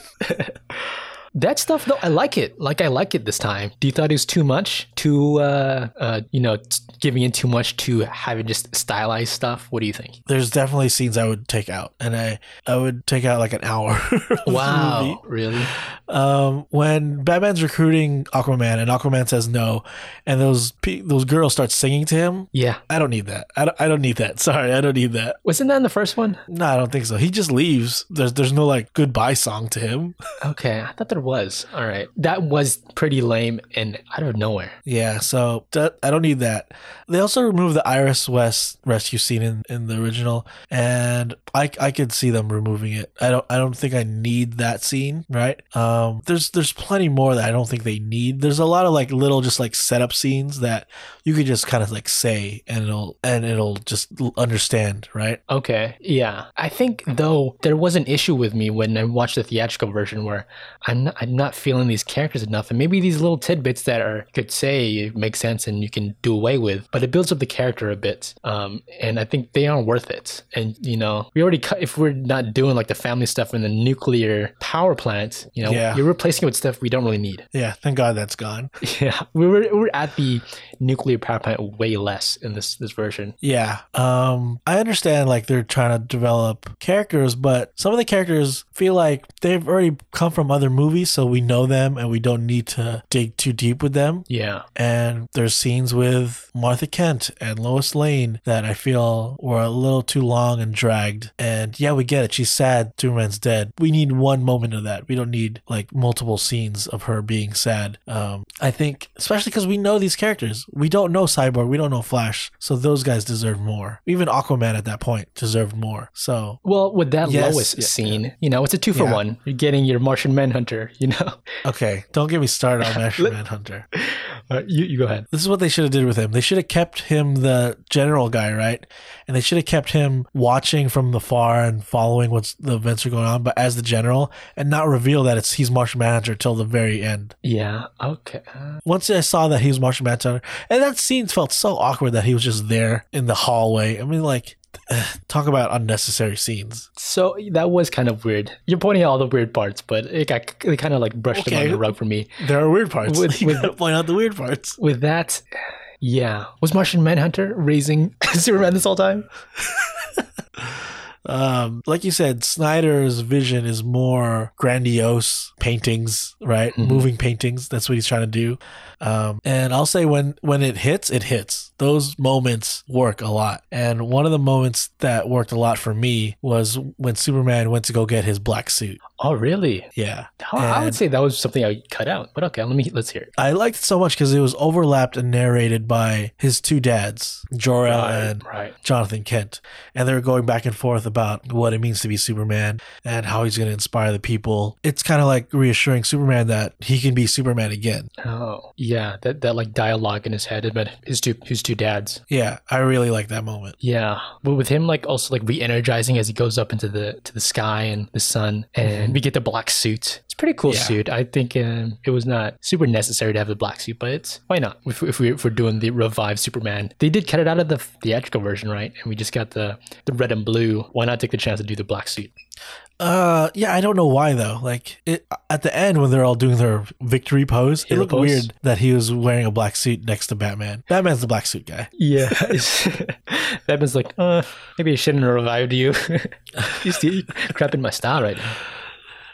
That stuff though, I like it. Like I like it this time. Do you thought it was too much? Too uh uh you know, t- giving in too much to having just stylized stuff? What do you think? There's definitely scenes I would take out, and I I would take out like an hour. of the movie. Wow, really? um, when Batman's recruiting Aquaman and Aquaman says no, and those pe- those girls start singing to him. Yeah. I don't need that. I don't, I don't need that. Sorry, I don't need that. Wasn't that in the first one? No, I don't think so. He just leaves. There's there's no like goodbye song to him. Okay, I thought there was. All right. That was pretty lame and out of nowhere. Yeah, so that, I don't need that. They also removed the Iris West rescue scene in, in the original, and I I could see them removing it. I don't I don't think I need that scene, right? Um, there's there's plenty more that I don't think they need. There's a lot of like little just like setup scenes that you could just kind of like say and it'll and it'll just understand, right? Okay. Yeah. I think though there was an issue with me when I watched the theatrical version where I'm not, I'm not feeling these characters enough, and maybe these little tidbits that are could say make sense and you can do away with, but it builds up the character a bit. Um, and I think they aren't worth it. And you know, we already cut if we're not doing like the family stuff in the nuclear power plant. You know, Yeah. you're replacing it with stuff we don't really need. Yeah, thank God that's gone. Yeah, we were we were at the nuclear power plant way less in this this version. Yeah. Um I understand like they're trying to develop characters, but some of the characters feel like they've already come from other movies, so we know them and we don't need to dig too deep with them. Yeah. And there's scenes with Martha Kent and Lois Lane that I feel were a little too long and dragged. And yeah, we get it. She's sad Superman's dead. We need one moment of that. We don't need like multiple scenes of her being sad. Um, I think, especially because we know these characters. We don't know Cyborg. We don't know Flash. So those guys deserve more. Even Aquaman at that point deserved more. So Well, with that Yes, Lois yeah, scene, you know, it's a two for Yeah. one. You're getting your Martian Manhunter, you know. okay, don't get me started on Martian Manhunter. Uh, you you go ahead. This is what they should have did with him. They should have kept him the general guy, right? And they should have kept him watching from the far and following what's the events are going on, but as the general, and not reveal that it's he's Martian Manhunter till the very end. Yeah. Okay. Once I saw that he was Martian Manhunter, and that scene felt so awkward that he was just there in the hallway. I mean, like, talk about unnecessary scenes. so that was kind of weird. You're pointing out all the weird parts, but it got it kind of like brushed Okay. on the rug for me. There are weird parts. With- you with- gotta point out the weird parts. With that, yeah, was Martian Manhunter raising Superman this whole time? um, like you said, Snyder's vision is more grandiose paintings, right? Mhm. Moving paintings. That's what he's trying to do. Um, and I'll say when when it hits, it hits. Those moments work a lot. And one of the moments that worked a lot for me was when Superman went to go get his black suit. Oh, really? Yeah. I would say that was something I cut out. But okay, let me let's hear it. I liked it so much because it was overlapped and narrated by his two dads, Jor-El and right. Jonathan Kent. And they were going back and forth about what it means to be Superman and how he's going to inspire the people. It's kind of like reassuring Superman that he can be Superman again. Oh, yeah. That that like dialogue in his head about his two his two dads. Yeah, I really like that moment. Yeah, but with him like also like re-energizing as he goes up into the to the sky and the sun, and we get the black suit. It's a pretty cool Yeah. suit. I think um, it was not super necessary to have the black suit, but it's why not? If, if, we, if we're doing the revived Superman, they did cut it out of the theatrical version, right? And we just got the the red and blue. Why not take the chance to do the black suit? Uh, yeah, I don't know why though. Like it at the end when they're all doing their victory pose, it looked pose? weird that he was wearing a black suit next to Batman. Batman's the black suit guy. Yeah, Batman's like, uh, maybe I shouldn't have revived you. You're still crapping my style right now.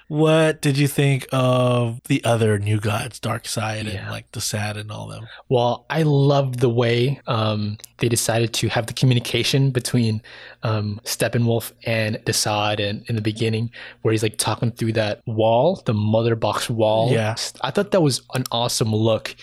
What did you think of the other New Gods, Darkseid, Yeah. and like Desaad and all them? Well, I love the way um, they decided to have the communication between um, Steppenwolf and Desaad and in the beginning, where he's like talking through that wall, the mother box wall. Yeah. I thought that was an awesome look.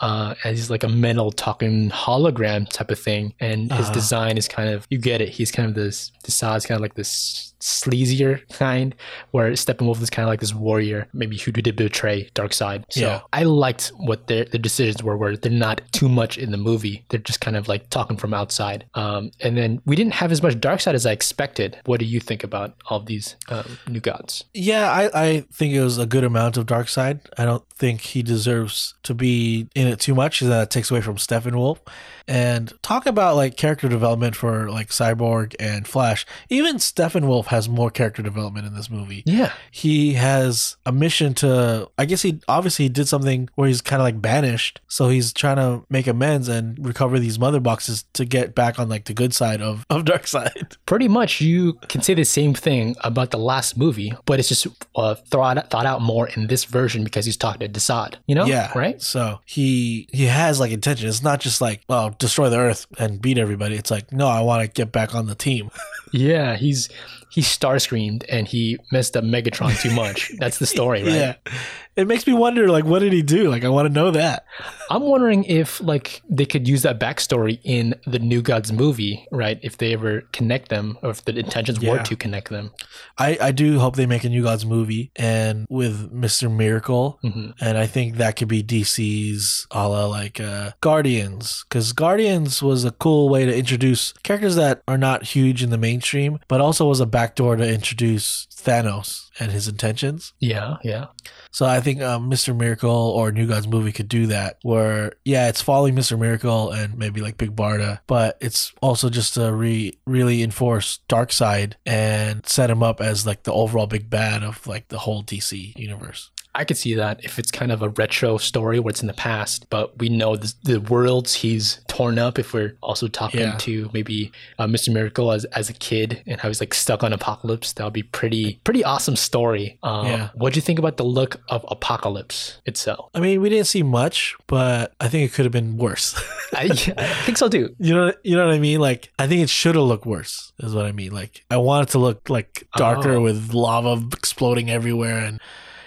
Uh, and he's like a mental talking hologram type of thing. And his Uh-huh. design is kind of, you get it. He's kind of this, Desaad's kind of like this sleazier kind, where Steppenwolf is kind of like this warrior, maybe who did betray Darkseid. So Yeah. I liked what their, their decisions were, where they're not too much in the movie. They're just kind of like talking from outside. Um, and then we didn't have as much Darkseid as I expected. What do you think about all of these uh, new gods? Yeah, I, I think it was a good amount of Darkseid. I don't think he deserves to be in it too much. That takes away from Steppenwolf. And talk about like character development for like Cyborg and Flash. Even Steppenwolf has more character development in this movie. Yeah. he has a mission to i guess he obviously he did something where he's kind of like banished so he's trying to make amends and recover these mother boxes to get back on like the good side of of Darkseid Pretty much, you can say the same thing about the last movie, but it's just uh, thought thought out more in this version because he's talking to Desaad. You know, yeah right? so he he has like intention it's not just like well destroy the earth and beat everybody it's like no i want to get back on the team Yeah, he's he Starscreamed and he messed up Megatron too much. That's the story, right? yeah it makes me wonder like what did he do like i want to know that I'm wondering if like they could use that backstory in the New Gods movie, right? If they ever connect them, or if the intentions were to connect them. i i do hope they make a new gods movie and with mr miracle hmm and I think that could be DC's a la like uh, Guardians, because Guardians was a cool way to introduce characters that are not huge in the mainstream, but also was a backdoor to introduce Thanos and his intentions. Yeah, yeah. So I think um, Mr. Miracle or New Gods movie could do that, where yeah, it's following Mr. Miracle and maybe like Big Barda, but it's also just to re really enforce Darkseid and set him up as like the overall big bad of like the whole DC universe. I could see that if it's kind of a retro story where it's in the past, but we know the, the worlds he's torn up. If we're also talking Yeah. to maybe uh, Mr. Miracle as, as a kid and how he's like stuck on Apokolips, that would be pretty pretty awesome story. Uh, Yeah. What do you think about the look of Apokolips itself? I mean, we didn't see much, but I think it could have been worse. I, I think so too. you know, you know what I mean? Like, I think it should have looked worse. Is what I mean. Like, I want it to look like darker Oh. with lava exploding everywhere, and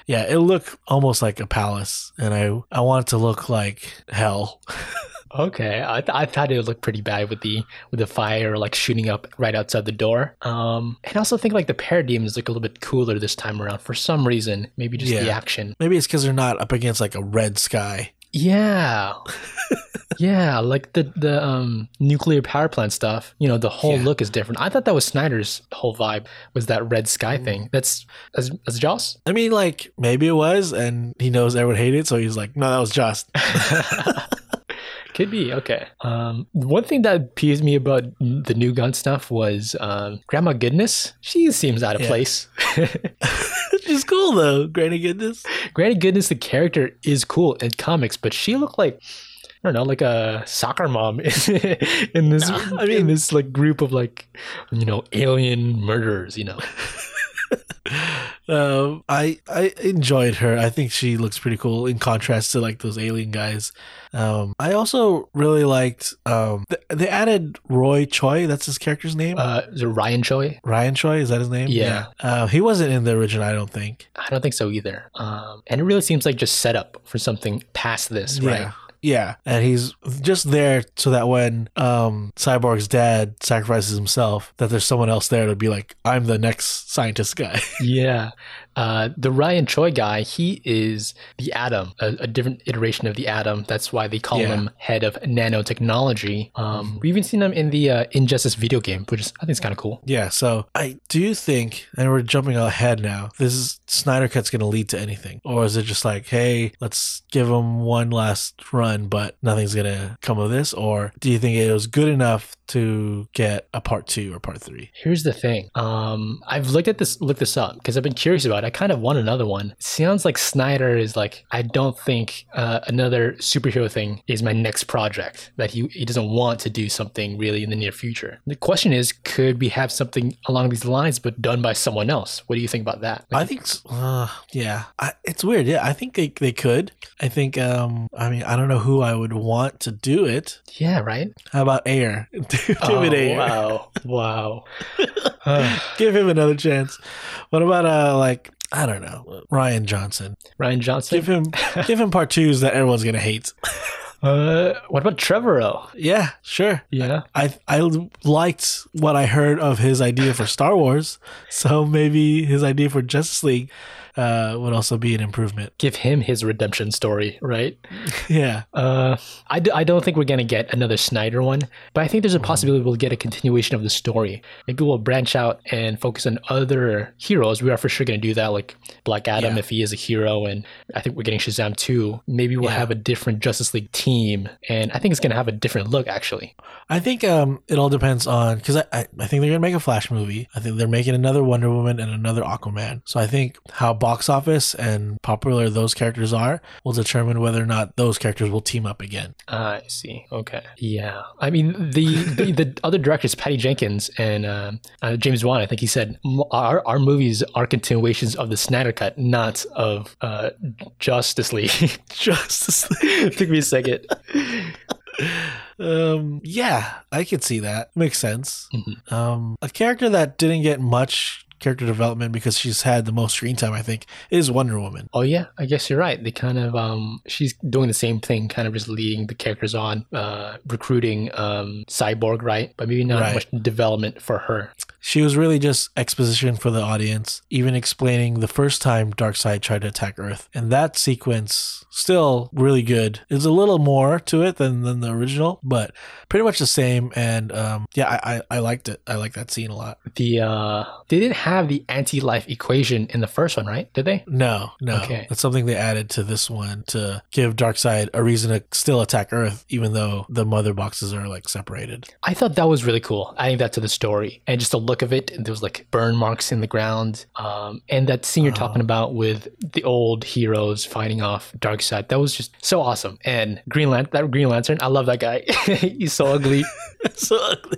yeah, it looked almost like a palace, and I I want it to look like hell. Okay, I, th- I thought it would look pretty bad with the with the fire like shooting up right outside the door. Um, and I also think like the parademons look a little bit cooler this time around for some reason. Maybe just the action. Maybe it's because they're not up against like a red sky. Yeah, yeah, like the the um nuclear power plant stuff. You know, the whole Yeah. look is different. I thought that was Snyder's whole vibe was that red sky Mm. thing. That's as as Joss. I mean, like maybe it was, and he knows everyone hated it, so he's like, no, that was just. Could be okay. Um, one thing that appeased me about the new gun stuff was um, Grandma Goodness. She seems out of Yeah. place. She's cool though, Granny Goodness. Granny Goodness, the character is cool in comics, but she looked like I don't know, like a soccer mom in this. Nah, I mean, in this like group of like you know alien murderers. You know, Um, I I enjoyed her. I think she looks pretty cool in contrast to like those alien guys. Um, I also really liked. Um, th- they added Roy Choi. That's his character's name. Uh, is it Ryan Choi? Ryan Choi is that his name? Yeah. Uh, he wasn't in the original. I don't think. I don't think so either. Um, and it really seems like just set up for something past this, Yeah. right? Yeah, and he's just there so that when um, Cyborg's dad sacrifices himself, that there's someone else there to be like, "I'm the next scientist guy." Yeah. Uh, the Ryan Choi guy, he is the Atom, a, a different iteration of the Atom. That's why they call Yeah. him head of nanotechnology. Um, We've even seen him in the uh, Injustice video game, which is I think is kind of cool. Yeah, so I do think, and we're jumping ahead now. This is Snyder Cut's going to lead to anything, or is it just like, hey, let's give him one last run, but nothing's going to come of this? Or do you think it was good enough to get a part two or part three? Here's the thing. Um, I've looked at this, looked this up because I've been curious about it. I kind of want another one. It sounds like Snyder is like, I don't think uh, another superhero thing is my next project. That he he doesn't want to do something really in the near future. The question is, could we have something along these lines but done by someone else? What do you think about that? I think, uh, yeah, I, it's weird. Yeah, I think they, they could. I think, um, I mean, I don't know who I would want to do it. yeah, right. How about Ayer? Give oh, wow, wow. Uh, Give him another chance. What about, uh, like, I don't know, Rian Johnson? Rian Johnson. Give him, give him part twos that everyone's gonna hate. Uh, what about Trevorrow? Yeah, sure. Yeah. I I liked what I heard of his idea for Star Wars, so maybe his idea for Justice League uh, would also be an improvement. Give him his redemption story, right? Yeah, Uh, I, d- I don't think we're going to get another Snyder one, but I think there's a possibility we'll get a continuation of the story. Maybe we'll branch out and focus on other heroes. We are for sure going to do that, like Black Adam Yeah. if he is a hero, and I think we're getting Shazam too. Maybe we'll Yeah. have a different Justice League team, and I think it's going to have a different look, actually. I think um, it all depends on because I, I I think they're gonna make a Flash movie. I think they're making another Wonder Woman and another Aquaman. So I think how box office and popular those characters are will determine whether or not those characters will team up again. I see. Okay. Yeah. I mean, the the, the other directors, Patty Jenkins and uh, uh, James Wan, I think he said our our movies are continuations of the Snyder Cut, not of uh, Justice League. Justice League. Took me a second. Um, yeah, I could see that. Makes sense. Mhm. Um, a character that didn't get much character development because she's had the most screen time, I think, is Wonder Woman. Oh yeah, I guess you're right. They kind of um, she's doing the same thing, kind of just leading the characters on, uh, recruiting um, Cyborg, right? But maybe not Right. much development for her. She was really just exposition for the audience, even explaining the first time Darkseid tried to attack Earth. And that sequence, still really good. There's a little more to it than, than the original, but pretty much the same. And um, yeah, I, I, I liked it. I like that scene a lot. The uh, they didn't have the anti-life equation in the first one, right? Did they? No, no. Okay. That's something they added to this one to give Darkseid a reason to still attack Earth, even though the mother boxes are like separated. I thought that was really cool. Adding that to the story and just the look of it. There was like burn marks in the ground, um, and that scene you're talking about with the old heroes fighting off Darkseid. That was just so awesome. And Green Lantern, that Green Lantern, I love that guy. He's so ugly. so ugly.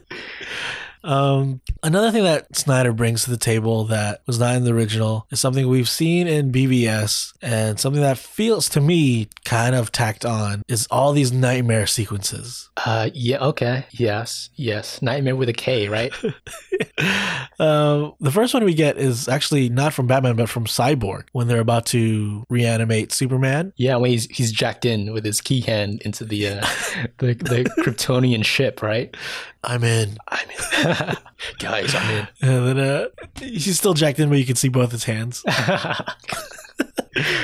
Um, another thing that Snyder brings to the table that was not in the original is something we've seen in BVS and something that feels to me kind of tacked on is all these nightmare sequences. Uh, yeah. Okay. Yes. Yes. Nightmare with a K, right? um, the first one we get is actually not from Batman, but from Cyborg when they're about to reanimate Superman. Yeah. When he's he's jacked in with his key hand into the uh, the the Kryptonian ship, right? I'm in. I'm in. Guys, I'm in. And then uh, he's still jacked in, but you can see both his hands.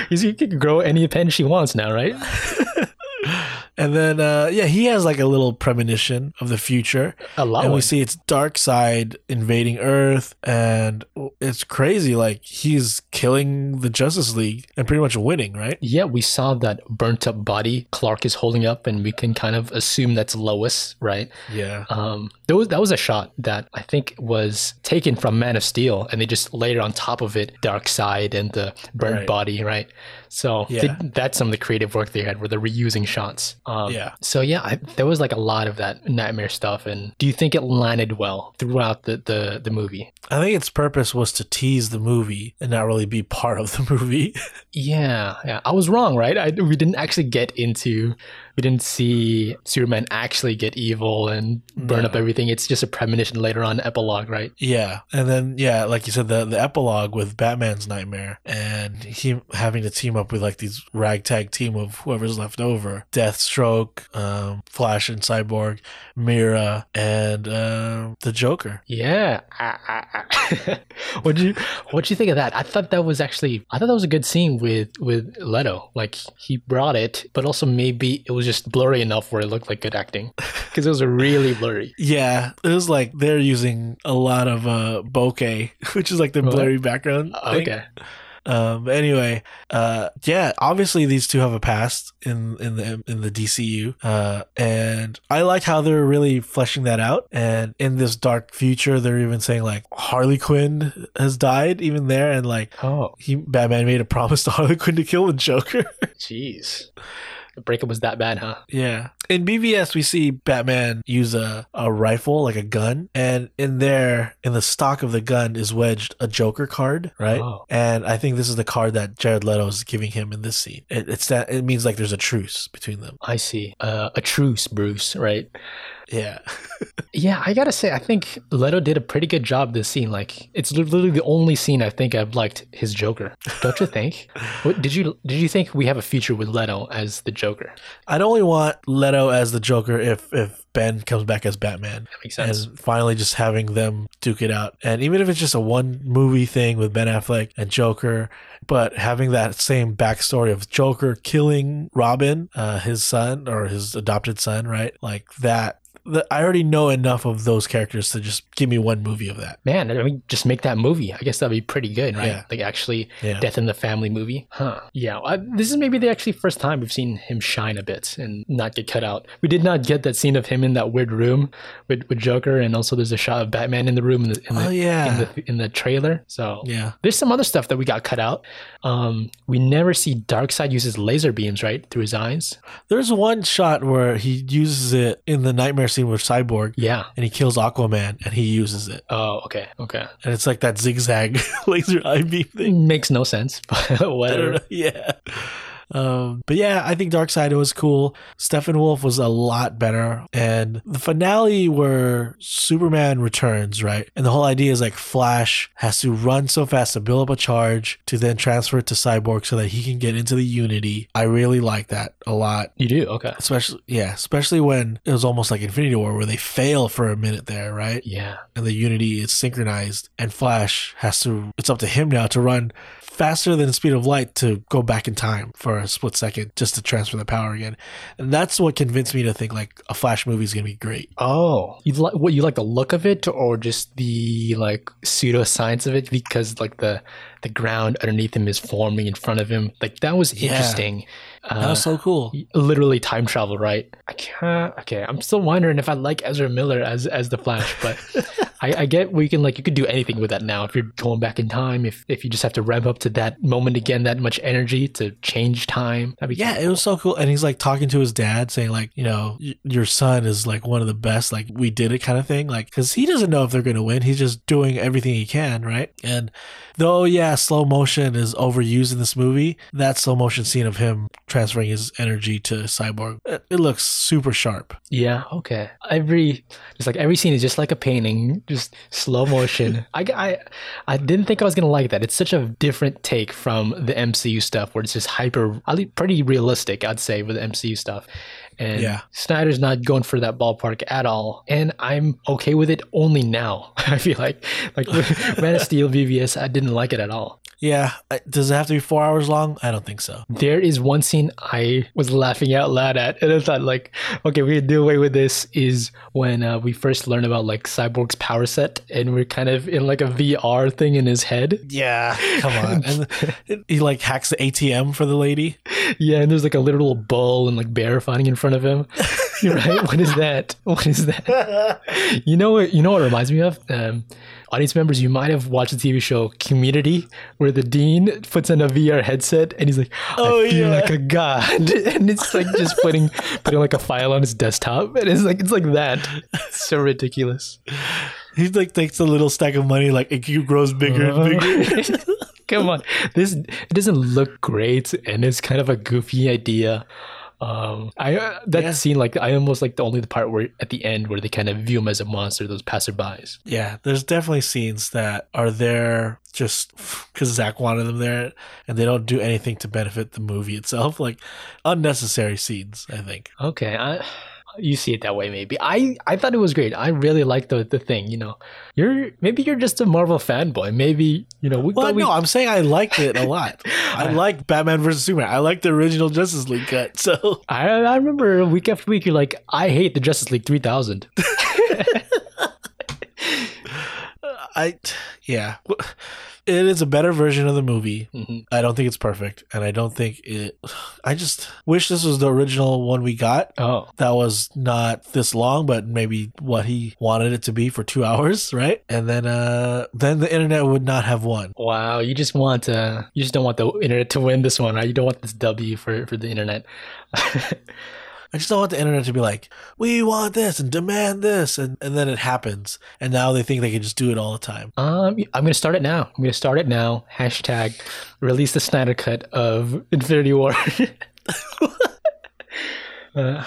He's, he can grow any pen she wants now, right? And then, uh, yeah, he has like a little premonition of the future. A lot. and we see its Darkseid invading Earth, and it's crazy. Like he's killing the Justice League and pretty much winning, right? Yeah, we saw that burnt up body Clark is holding up, and we can kind of assume that's Lois, right? Yeah. Um, that was that was a shot that I think was taken from Man of Steel, and they just laid it on top of it, Darkseid and the burnt Right. body, right? So Yeah. th- that's some of the creative work they had where they're reusing shots. Um, Yeah. So yeah, I, there was like a lot of that nightmare stuff. And do you think it landed well throughout the, the, the movie? I think its purpose was to tease the movie and not really be part of the movie. Yeah, yeah. I was wrong, right? I, we didn't actually get into, we didn't see Superman actually get evil and burn No. up everything. It's just a premonition later on, epilogue, right? yeah. And then yeah, like you said, the the epilogue with Batman's nightmare and he having to team up with like these ragtag team of whoever's left over. Deathstroke, um, Flash and Cyborg, Mera, and um the Joker. Yeah. what would you what would you think of that? I thought that was actually I thought that was a good scene with with Leto. Like he brought it, but also maybe it was just blurry enough where it looked like good acting because it was really blurry. Yeah, it was like they're using a lot of uh bokeh, which is like the What? blurry background. thing. Okay. Um, anyway, uh, yeah, obviously these two have a past in in the in the DCU, uh, and I like how they're really fleshing that out. And in this dark future, they're even saying like Harley Quinn has died, even there, and like Oh, he Batman made a promise to Harley Quinn to kill the Joker. jeez. The breakup was that bad, huh? yeah, in BVS we see Batman use a a rifle like a gun, and in there in the stock of the gun is wedged a Joker card, right? Oh. And I think this is the card that Jared Leto is giving him in this scene. It, it's that it means like there's a truce between them. I see. Uh, a truce, Bruce, right? Yeah, Yeah, I gotta say, I think Leto did a pretty good job this scene. Like, it's literally the only scene I think I've liked his Joker. Don't you think? what, did you did you think we have a future with Leto as the Joker? I'd only want Leto as the Joker if if Ben comes back as Batman. That makes sense. And finally, just having them duke it out, and even if it's just a one movie thing with Ben Affleck and Joker, but having that same backstory of Joker killing Robin, uh, his son or his adopted son, right? Like that. The, I already know enough of those characters to just give me one movie of that. Man, I mean, just make that movie. I guess that'd be pretty good, right? Yeah. Like actually, Yeah. Death in the Family movie. Huh. Yeah. I, this is maybe the actually first time we've seen him shine a bit and not get cut out. We did not get that scene of him in that weird room with, with Joker, and also there's a shot of Batman in the room in the in the, Oh, yeah. in the in the trailer. So Yeah. there's some other stuff that we got cut out. Um, we never see Darkseid uses laser beams right through his eyes. There's one shot where he uses it in the nightmare scene with Cyborg Yeah. and he kills Aquaman and he uses it. Oh, okay, okay. And it's like that zigzag laser eye beam thing. Makes no sense, but whatever. Yeah. Um, but yeah, I think Darkseid was cool. Steppenwolf was a lot better. And the finale where Superman returns, right? And the whole idea is like Flash has to run so fast to build up a charge to then transfer it to Cyborg so that he can get into the Unity. I really like that a lot. You do okay. Especially, yeah, especially when it was almost like Infinity War where they fail for a minute there, right? Yeah. and the unity is synchronized and flash has to it's up to him now to run faster than the speed of light to go back in time for a split second just to transfer the power again. And that's what convinced me to think like a flash movie is going to be great. Oh, you like what you like the look of it, or just the like pseudoscience of it? Because like the the ground underneath him is forming in front of him. Like that was Yeah. interesting. that Uh, was so cool literally time travel, right? I can't. Okay, I'm still wondering if I like Ezra Miller as as the Flash, but I, I get we can like you could do anything with that now. If you're going back in time, if if you just have to ramp up to that moment again, that much energy to change time. That'd be yeah it was so cool and he's like talking to his dad saying like you know your son is like one of the best like we did it kind of thing like because he doesn't know if they're going to win he's just doing everything he can right and though yeah slow motion is overused in this movie that slow motion scene of him transferring his energy to cyborg it, it looks super sharp Yeah, okay. Every just like every scene is just like a painting, just slow motion. I, I I didn't think I was gonna like that. It's such a different take from the MCU stuff, where it's just hyper, pretty realistic, I'd say, with the MCU stuff. And Yeah. Snyder's not going for that ballpark at all, and I'm okay with it only now. I feel like like Man of Steel BVS, I didn't like it at all. Yeah does it have to be four hours long i don't think so There is one scene I was laughing out loud at, and I thought, like, okay, we can do away with this. Is when uh, we first learn about like Cyborg's power set, and we're kind of in like a VR thing in his head. yeah come on and he like hacks the atm for the lady Yeah, and there's like a literal bull and like bear fighting in front of him. Right. What is that? What is that? You know what? You know what it reminds me of? Um, audience members, you might have watched the TV show Community, where the dean puts on a VR headset and he's like, "I Oh, feel yeah. like a god," and it's like just putting putting like a file on his desktop, and it's like it's like that. It's so ridiculous. He like takes a little stack of money, like it grows bigger Uh-huh. and bigger. Come on, this it doesn't look great, and it's kind of a goofy idea. Um, I uh, that Yeah. scene like I almost like the only the part where at the end where they kind of view him as a monster, those passerbys. Yeah, there's definitely scenes that are there just because Zack wanted them there, and they don't do anything to benefit the movie itself. Like unnecessary scenes, I think. Okay, I, you see it that way. Maybe I I thought it was great. I really liked the the thing. You know, you're maybe you're just a Marvel fanboy. Maybe you know. We, Well, we, no, I'm saying I liked it a lot. I like Batman versus Superman. I like the original Justice League cut. So I I remember week after week you're like I hate the Justice League three thousand. I, yeah, it is a better version of the movie. Mhm. I don't think it's perfect, and I don't think it. I just wish this was the original one we got. Oh, that was not this long, but maybe what he wanted it to be for two hours, right? And then, uh, then the internet would not have won. Wow, you just want uh you just don't want the internet to win this one, right? You don't want this W for for the internet. I just don't want the internet to be like, we want this and demand this, and, and then it happens, and now they think they can just do it all the time. um, I'm gonna start it now. I'm gonna start it now. Hashtag release the Snyder cut of Infinity War. uh,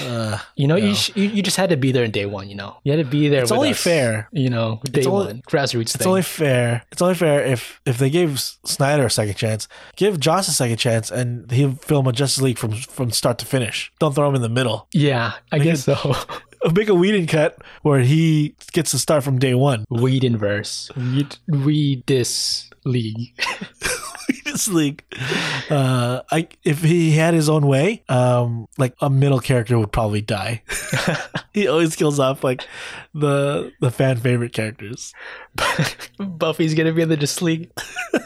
Uh, you know, you, sh- you you just had to be there in day one. You know, you had to be there. It's only us, fair. You know, day only- one grassroots it's thing. only fair. It's only fair if if they gave Snyder a second chance, give Joss a second chance, and he'll film a Justice League from from start to finish. Don't throw him in the middle. yeah, I guess so. Make a Whedon cut where he gets to start from day one. Whedonverse. Read, read this league. Justice League. Uh, I if he had his own way, um, like a middle character would probably die. he always kills off like the the fan favorite characters. Buffy's gonna be in the Justice League.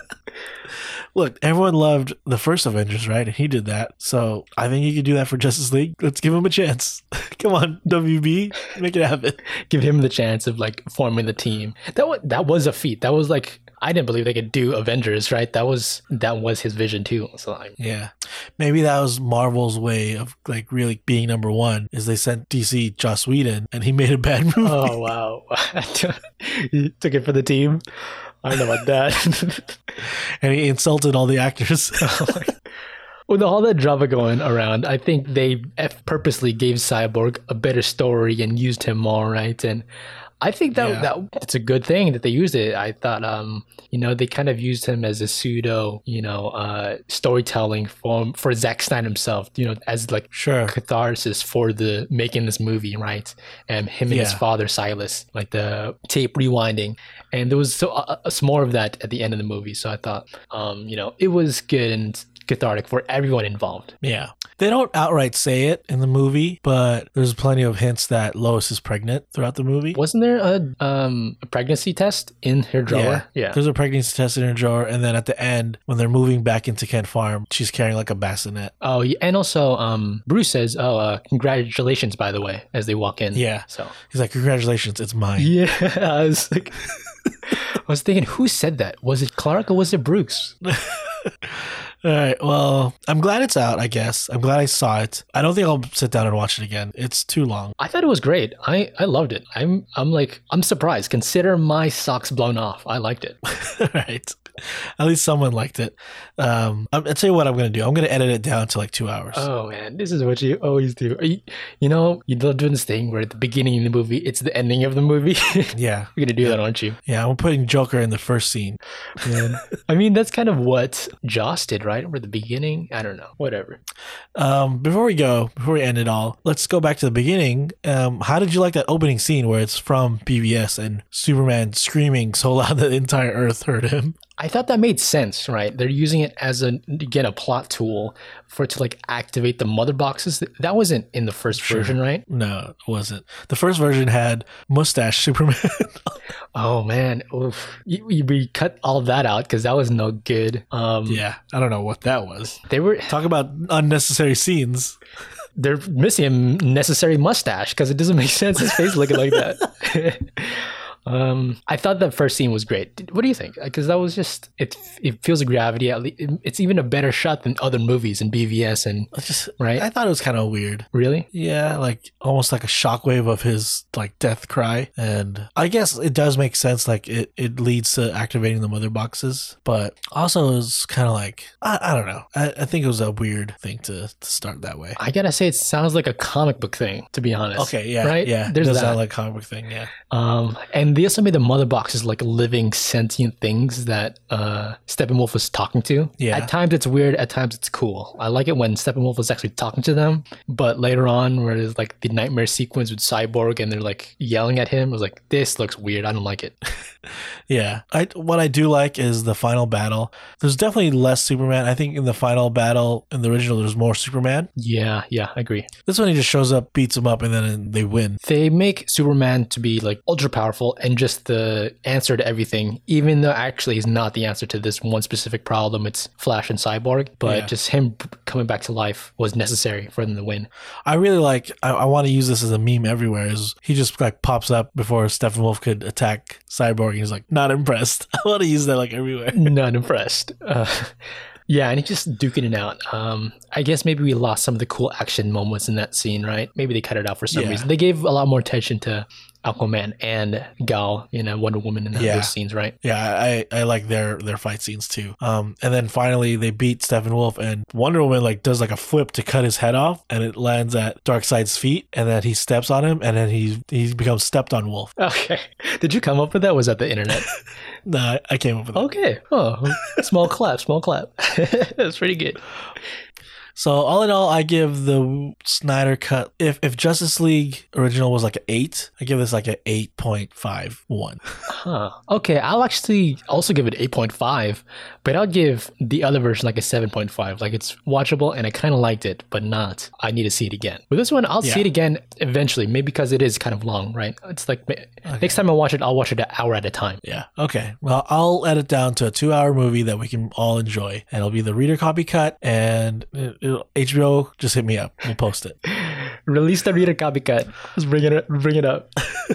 Look, everyone loved the first Avengers, right? And he did that. So I think he could do that for Justice League. Let's give him a chance. Come on, WB, make it happen. give him the chance of like forming the team. That was that was a feat. That was like I didn't believe they could do Avengers, right? That was that was his vision too. So like, Yeah, maybe that was Marvel's way of like really being number one. Is they sent DC Joss Whedon, and he made a bad oh, movie. oh wow, you took it for the team. I don't know about that. and he insulted all the actors. With all that drama going around, I think they purposely gave Cyborg a better story and used him more, right? And I think that Yeah. that it's a good thing that they used it. I thought, um, you know, they kind of used him as a pseudo, you know, uh, storytelling form for Zack Snyder himself, you know, as like sure. catharsis for the making this movie, right? And him and his father Silas, like the tape rewinding, and there was so uh, uh, some more of that at the end of the movie. So I thought, um, you know, it was good and cathartic for everyone involved. Yeah. They don't outright say it in the movie, but there's plenty of hints that Lois is pregnant throughout the movie. Wasn't there a um a pregnancy test in her drawer? Yeah. There's a pregnancy test in her drawer, and then at the end, when they're moving back into Kent Farm, she's carrying like a bassinet. Oh, yeah, and also um Bruce says, "Oh, uh, congratulations, by the way," as they walk in. Yeah. So He's like, Congratulations, it's mine. yeah, I was like, I was thinking, who said that? Was it Clark or was it Bruce? All right. Well, I'm glad it's out, I guess. I'm glad I saw it. I don't think I'll sit down and watch it again. It's too long. I thought it was great. I, I loved it. I'm I'm like I'm surprised. Consider my socks blown off. I liked it. All right. At least someone liked it. Um, I'm- I'll tell you what I'm going to do. I'm going to edit it down to like two hours. Oh man, this is what you always do. You, you know, you love doing this thing where at the beginning of the movie, it's the ending of the movie. yeah. You're gonna do that, aren't you? Yeah. I'm putting Joker in the first scene. Man. I mean, that's kind of what Joss did, right? Where the beginning, I don't know, whatever. Um, before we go, before we end it all, let's go back to the beginning. Um, how did you like that opening scene where it's from BVS and Superman screaming so loud that the entire Earth heard him? I thought that made sense, right? They're using it as a again a plot tool for it to like activate the mother boxes. That wasn't in the first Sure. version, right? No, it wasn't. The first version had mustache Superman. Oh man, Oof. You- you- we cut all that out because that was no good. Um, yeah, I don't know what that was. they were Talk about unnecessary scenes. they're missing a necessary mustache because it doesn't make sense his face looking like that. Um, I thought that first scene was great. What do you think? Because that was just it. It feels a gravity. At least it's even a better shot than other movies and BVS and just right. I thought it was kind of weird. really? Yeah, like almost like a shockwave of his like death cry, and I guess it does make sense. Like it, it leads to activating the mother boxes, but also it's kind of like I, I don't know. I, I think it was a weird thing to, to start that way. I gotta say, it sounds like a comic book thing. To be honest. Okay, yeah, Right? yeah. There's does that. sound like a comic book thing. Yeah, Um, and they also made the mother boxes like living sentient things that uh, Steppenwolf was talking to. Yeah. At times it's weird. At times it's cool. I like it when Steppenwolf was actually talking to them. But later on, where there's like the nightmare sequence with Cyborg and they're like yelling at him, I was like, this looks weird. I don't like it. yeah. I what I do like is the final battle. There's definitely less Superman. I think in the final battle in the original, there's more Superman. yeah, yeah, I agree. This one he just shows up, beats him up, and then they win. They make Superman to be like ultra powerful and just the answer to everything, even though actually he's not the answer to this one specific problem. It's Flash and Cyborg, but Yeah. just him coming back to life was necessary for them to win. I really like. I, I want to use this as a meme everywhere. Is he just like pops up before Steppenwolf could attack Cyborg, and he's like not impressed. I want to use that like everywhere. Not impressed. Uh, yeah, and he's just duking it out. Um, I guess maybe we lost some of the cool action moments in that scene, right? Maybe they cut it out for some Yeah. reason. They gave a lot more attention to Aquaman and Gal, you know, Wonder Woman in that, Yeah. those scenes, right? Yeah, I I like their their fight scenes too. Um, and then finally they beat Steppenwolf, and Wonder Woman like does like a flip to cut his head off, and it lands at Darkseid's feet, and then he steps on him, and then he he becomes stepped on wolf. Okay. Did you come up with that? Was that the internet? Nah, I came up with it. Okay. Oh, small clap, small clap. That's pretty good. So all in all, I give the Snyder cut. If if Justice League original was like an eight, I give this like an eight point five one. Huh. Okay, I'll actually also give it 8.5, but I'll give the other version like a 7.5. Like it's watchable and I kind of liked it, but not. I need to see it again. With this one, I'll Yeah. see it again eventually, maybe because it is kind of long, right? It's like next time I watch it, I'll watch it an hour at a time. Yeah. Okay. Well, I'll edit down to a two-hour movie that we can all enjoy, and it'll be the reader copy cut. And it, HBO just hit me up. We'll post it. Release the reader copy cut. Let's bring it, bring it up.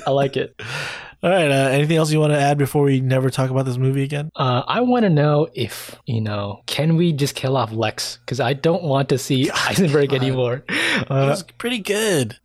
I like it. All right. Uh, anything else you want to add before we never talk about this movie again? Uh, I want to know if, you know, can we just kill off Lex? Because I don't want to see Eisenberg anymore. it Uh, was pretty good.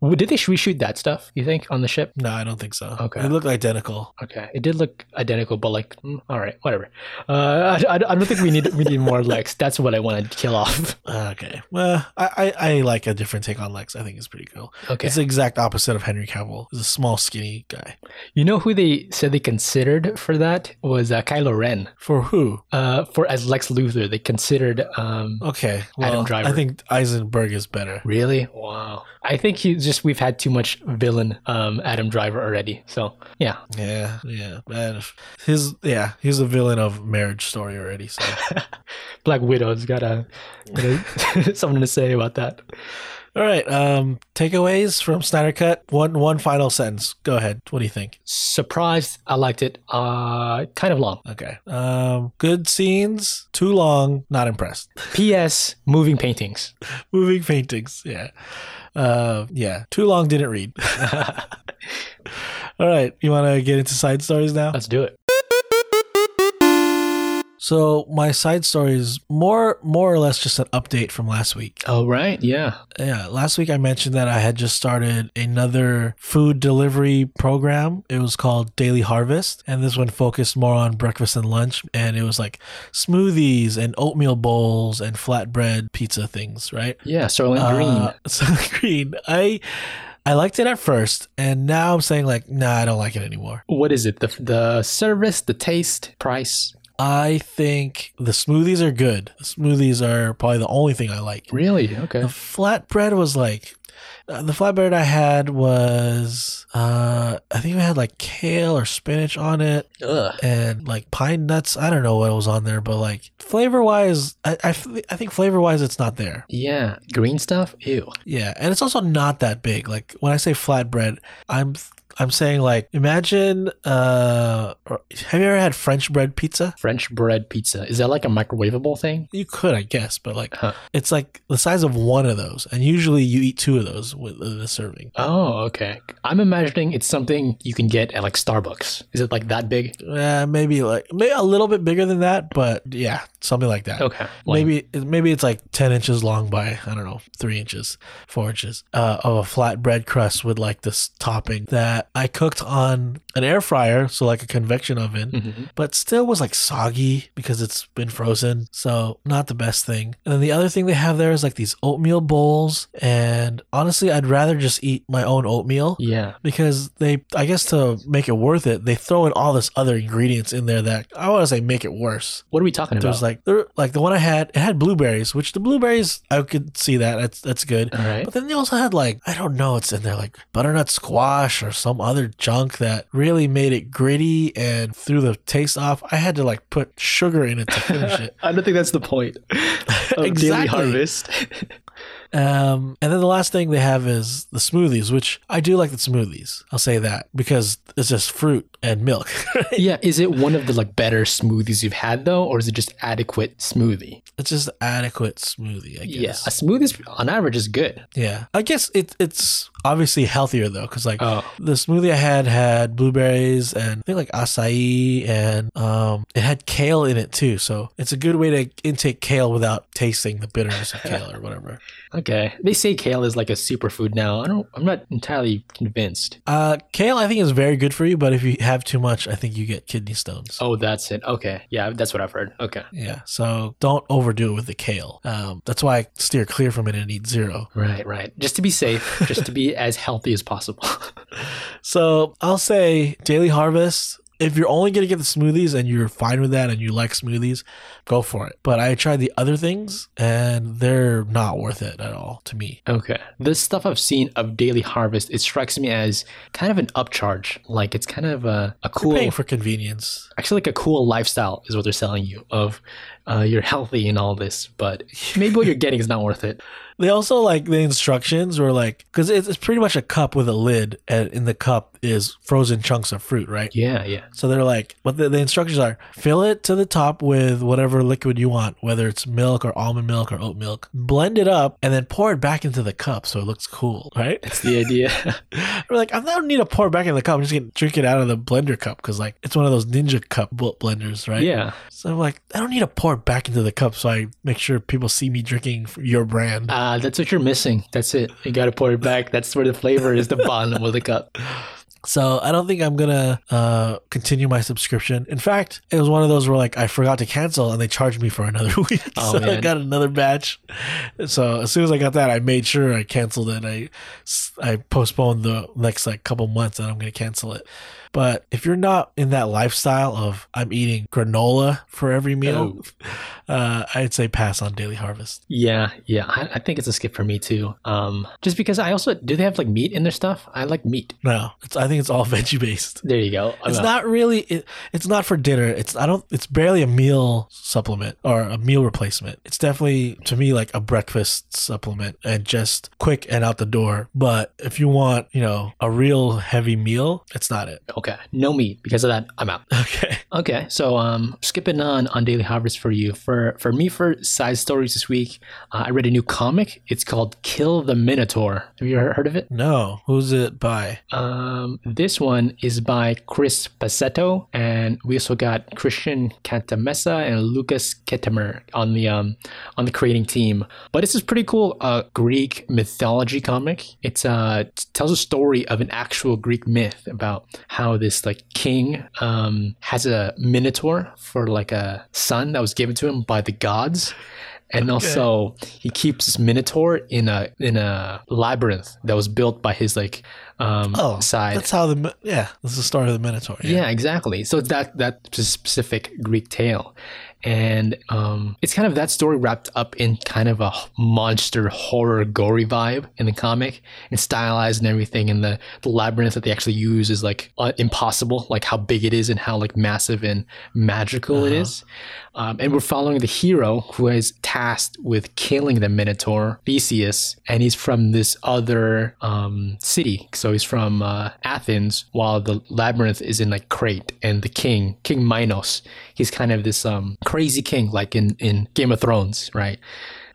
Did they reshoot that stuff, you think, on the ship? No, I don't think so. Okay. it looked identical. Okay, it did look identical, but like, mm, all right, whatever. Uh, I, I, I don't think we need we need more Lex. That's what I want to kill off. Okay. Well, I, I, I like a different take on Lex. I think it's pretty cool. Okay, It's the exact opposite of Henry Cavill. He's a small, skinny guy. you know who they said they considered for that was uh, Kylo Ren. For who? Uh, for as Lex Luthor, they considered. Um, Okay. Adam Well, Driver. I think Eisenberg is better. really? Wow. I think he just we've had too much villain um, Adam Driver already. So yeah, Yeah, yeah, man. His yeah, he's a villain of Marriage Story already. So Black Widow's got a something to say about that. All right. Um, takeaways from Snyder Cut. One one final sentence. Go ahead. What do you think? Surprised, I liked it. Uh, kind of long. Okay. Um, good scenes. Too long. Not impressed. P.S. Moving paintings. Moving paintings. Yeah. Uh, yeah. Too long. Didn't read. all right. You want to get into side stories now? Let's do it. So my side story is more more or less just an update from last week. Oh right, yeah. Yeah, last week I mentioned that I had just started another food delivery program. It was called Daily Harvest, and this one focused more on breakfast and lunch. And it was like smoothies and oatmeal bowls and flatbread pizza things, right? Yeah, Sterling Green. Uh, so green. I I liked it at first, and now I'm saying like, nah, I don't like it anymore. What is it? The the service, the taste, price. I think the smoothies are good. The smoothies are probably the only thing I like. Really? Okay. The flatbread was like uh, the flatbread I had was uh I think it had like kale or spinach on it Ugh. and like pine nuts. I don't know what was on there, but like flavor wise, I I think flavor wise it's not there. Yeah, green stuff. Ew. Yeah, and it's also not that big. Like when I say flatbread, I'm I'm saying like imagine uh have you ever had French bread pizza? French bread pizza. Is that like a microwavable thing? You could, I guess, but like Huh. it's like the size of one of those, and usually you eat two of those with a serving. Oh, okay. I'm imagining it's something you can get at like Starbucks. Is it like that big? Uh, maybe like maybe a little bit bigger than that, but yeah, something like that. Okay. Like, Maybe maybe it's like ten inches long by I don't know three inches, four inches uh, of a flat bread crust with like this topping that I cooked on an air fryer, so like a convection oven, Mhm. but still was like soggy because it's been frozen, so not the best thing. And then the other thing they have there is like these oatmeal bowls, and honestly, I'd rather just eat my own oatmeal Yeah. because they i guess to make it worth it they throw in all this other ingredients in there that i want to say make it worse What are we talking about? there's like there like the one i had it had blueberries which the blueberries i could see that that's that's good All right. but then they also had like i don't know it's in there like butternut squash or some other junk that really made it gritty and threw the taste off i had to like put sugar in it to finish it I don't think that's the point of Daily Exactly. Harvest. Um, and then the last thing they have is the smoothies, which I do like the smoothies. I'll say that because it's just fruit and milk. yeah. Is it one of the like better smoothies you've had though, or is it just adequate smoothie? it's just adequate smoothie, I guess. Yeah. A smoothie on average is good. Yeah. I guess it, it's obviously healthier though, because like Oh. the smoothie I had had blueberries and I think like acai and um, it had kale in it too. So it's a good way to intake kale without tasting the bitterness of kale or whatever. Okay. They say kale is like a superfood now. I don't. I'm not entirely convinced. Uh, kale I think is very good for you, but if you have too much, I think you get kidney stones. Oh, that's it. Okay. Yeah, that's what I've heard. Okay. Yeah, so don't overdo it with the kale. Um, that's why I steer clear from it and eat zero. Right. Right. Just to be safe. just to be as healthy as possible. So I'll say Daily Harvest. If you're only gonna get the smoothies and you're fine with that and you like smoothies, go for it. But I tried the other things and they're not worth it at all to me. Okay. This stuff I've seen of Daily Harvest, it strikes me as kind of an upcharge. Like it's kind of a, a You're cool, paying for convenience. actually like a cool lifestyle is what they're selling you of uh, you're healthy and all this, but maybe what you're getting is not worth it. They also like the instructions were like because it's, it's pretty much a cup with a lid, and in the cup is frozen chunks of fruit, right? Yeah. Yeah. So they're like, what the, the instructions are: fill it to the top with whatever liquid you want, whether it's milk or almond milk or oat milk. Blend it up and then pour it back into the cup so it looks cool, right? That's the idea. We're like, I don't need to pour it back in the cup. I'm just gonna drink it out of the blender cup because like it's one of those ninja cup blenders, right? yeah. So I'm like, I don't need to pour it back into the cup so I make sure people see me drinking your brand. Uh, that's what you're missing. That's it. You got to pour it back. That's where the flavor is the bottom of the cup. So I don't think I'm gonna uh, continue my subscription. In fact, it was one of those where like I forgot to cancel and they charged me for another week. Oh, so I got another batch. So as soon as I got that, I made sure I canceled it. I I postponed the next like couple months and I'm gonna cancel it. But if you're not in that lifestyle of I'm eating granola for every meal, uh, I'd say pass on Daily Harvest. Yeah, yeah. I, I think it's a skip for me too. Um, just because I also do they have like meat in their stuff? I like meat. No, it's I think it's all veggie based. There you go. I'm It's out. not really. It, it's not for dinner. It's I don't. It's barely a meal supplement or a meal replacement. It's definitely to me like a breakfast supplement and just quick and out the door. But if you want, you know, a real heavy meal, it's not it. okay. No meat because of that. I'm out. Okay. Okay, so um, skipping on on Daily Harvest for you. For for me, for side stories this week, uh, I read a new comic. It's called Kill the Minotaur. Have you ever heard of it? No. Who's it by? Um, this one is by Chris Pasetto, and we also got Christian Cantamessa and Lucas Kettemer on the um on the creating team. But this is pretty cool. Uh, Greek mythology comic. It's uh tells a story of an actual Greek myth about how this like king um has a minotaur for like a son that was given to him by the gods. And also, he keeps this minotaur in a in a labyrinth that was built by his like um, Oh, side. That's how the yeah. This is the story of the Minotaur. Yeah, exactly. So it's that that specific Greek tale, and um, it's kind of that story wrapped up in kind of a monster horror gory vibe in the comic and stylized and everything and the, the labyrinth that they actually use is like uh, impossible like how big it is and how like massive and magical it is um, and we're following the hero who is tasked with killing the Minotaur, Theseus, and he's from this other um, city. So he's from uh, Athens, while the labyrinth is in like Crete. And the king, King Minos, he's kind of this um, crazy king, like in, in Game of Thrones, right?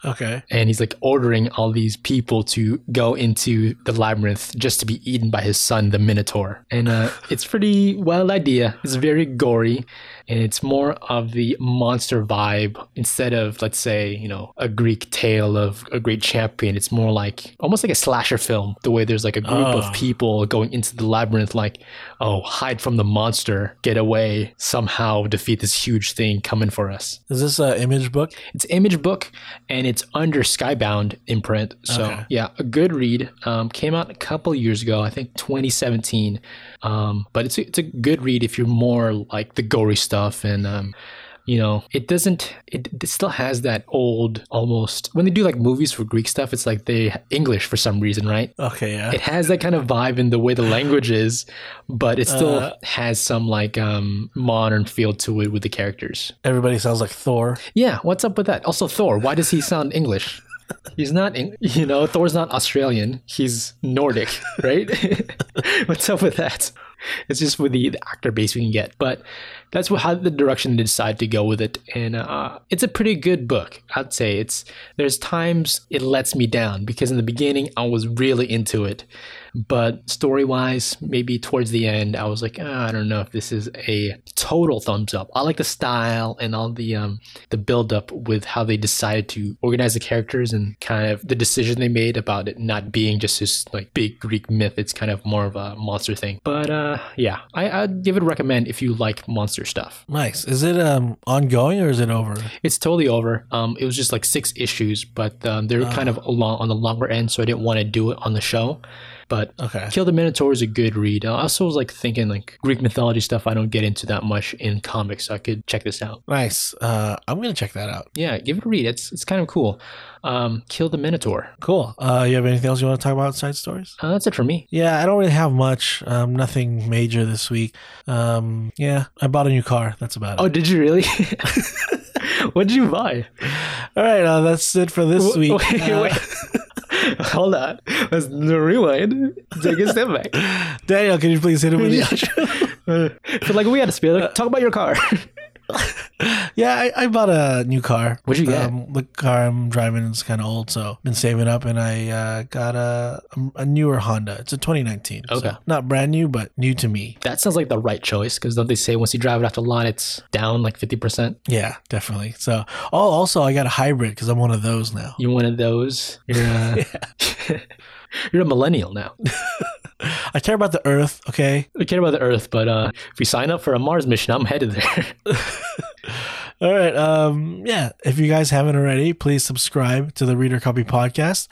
Okay. and he's like ordering all these people to go into the labyrinth just to be eaten by his son, the Minotaur. And uh, it's pretty wild idea. It's very gory, and it's more of the monster vibe instead of let's say you know a Greek tale of a great champion. It's more like almost like a slasher film. The way there's like a group Oh. of people going into the labyrinth, like oh hide from the monster, get away, somehow defeat this huge thing coming for us. Is this an image book? It's image book and it's under Skybound imprint. So Okay. yeah, a good read. Um, came out a couple years ago, I think 2017. Um, but it's a, it's a good read if you're more like the gory stuff and um, you know, it doesn't. It, it still has that old almost when they do like movies for Greek stuff. It's like they English for some reason, right? Okay, yeah. It has that kind of vibe in the way the language is, but it still Uh. has some like um, modern feel to it with the characters. Everybody sounds like Thor. Yeah, what's up with that? Also, Thor. Why does he sound English? He's not, you know, Thor's not Australian. He's Nordic, right? what's up with that? It's just with the, the actor base we can get, but that's what, how the direction they decide to go with it, and uh, it's a pretty good book. I'd say it's there's times it lets me down because in the beginning I was really into it, but story wise, maybe towards the end I was like, "Ah, I don't know if this is a total thumbs up. I like the style and all the um the build up with how they decided to organize the characters and kind of the decision they made about it not being just this like big Greek myth. It's kind of more of a monster thing. But uh yeah, I, I'd give it a recommend if you like monster stuff. Nice. Is it um ongoing or is it over? It's totally over. Um, it was just like six issues, but um, they're kind of along on the longer end, so I didn't want to do it on the show. But Okay. Kill the Minotaur is a good read. I also was like thinking like Greek mythology stuff. I don't get into that much in comics, so I could check this out. Nice. Uh, I'm gonna check that out. Yeah, give it a read. It's it's kind of cool. Um, Kill the Minotaur. Cool. Uh, you have anything else you want to talk about side stories? Uh, that's it for me. Yeah, I don't really have much. Um, nothing major this week. Um, yeah, I bought a new car. That's about it. Oh, did you really? what did you buy? All right, uh, that's it for this week. Wait, Uh, wait. Hold on. Let's rewind. Take a step back. Daniel, can you please hit him with the outro? Feel like we had a spiel. Talk about your car. Yeah, I, I bought a new car. What'd you get? Um, the car I'm driving is kind of old, so been saving up, and I uh, got a a newer Honda. It's a 2019. so Okay. not brand new, but new to me. That sounds like the right choice because don't they say once you drive it off the lot, it's down like 50%? Yeah, definitely. So, oh, also I got a hybrid because I'm one of those now. You're one of those. You're a, you're a millennial now. I care about the Earth. Okay. I care about the Earth, but uh, if we sign up for a Mars mission, I'm headed there. All right. Um, yeah. If you guys haven't already, please subscribe to the Reader Copy Podcast.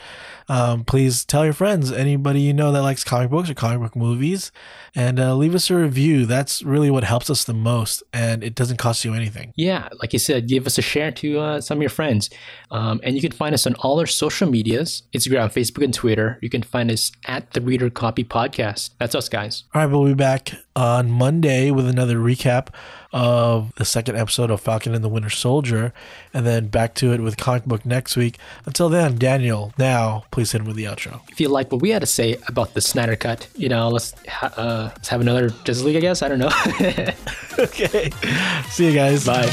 Um, please tell your friends, anybody you know that likes comic books or comic book movies, and uh, leave us a review. That's really what helps us the most, and it doesn't cost you anything. yeah, like you said, give us a share to uh, some of your friends. Um, and you can find us on all our social medias Instagram, Facebook, and Twitter. You can find us at the Reader Copy Podcast. That's us, guys. All right, we'll be back on Monday with another recap of the second episode of Falcon and the Winter Soldier, and then back to it with comic book next week. Until then, Daniel, now please hit him with the outro. If you like what we had to say about the Snyder Cut, you know, let's, ha- uh, let's have another Justice League, I guess. I don't know. okay. See you guys. Bye.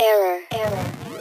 Error. Error.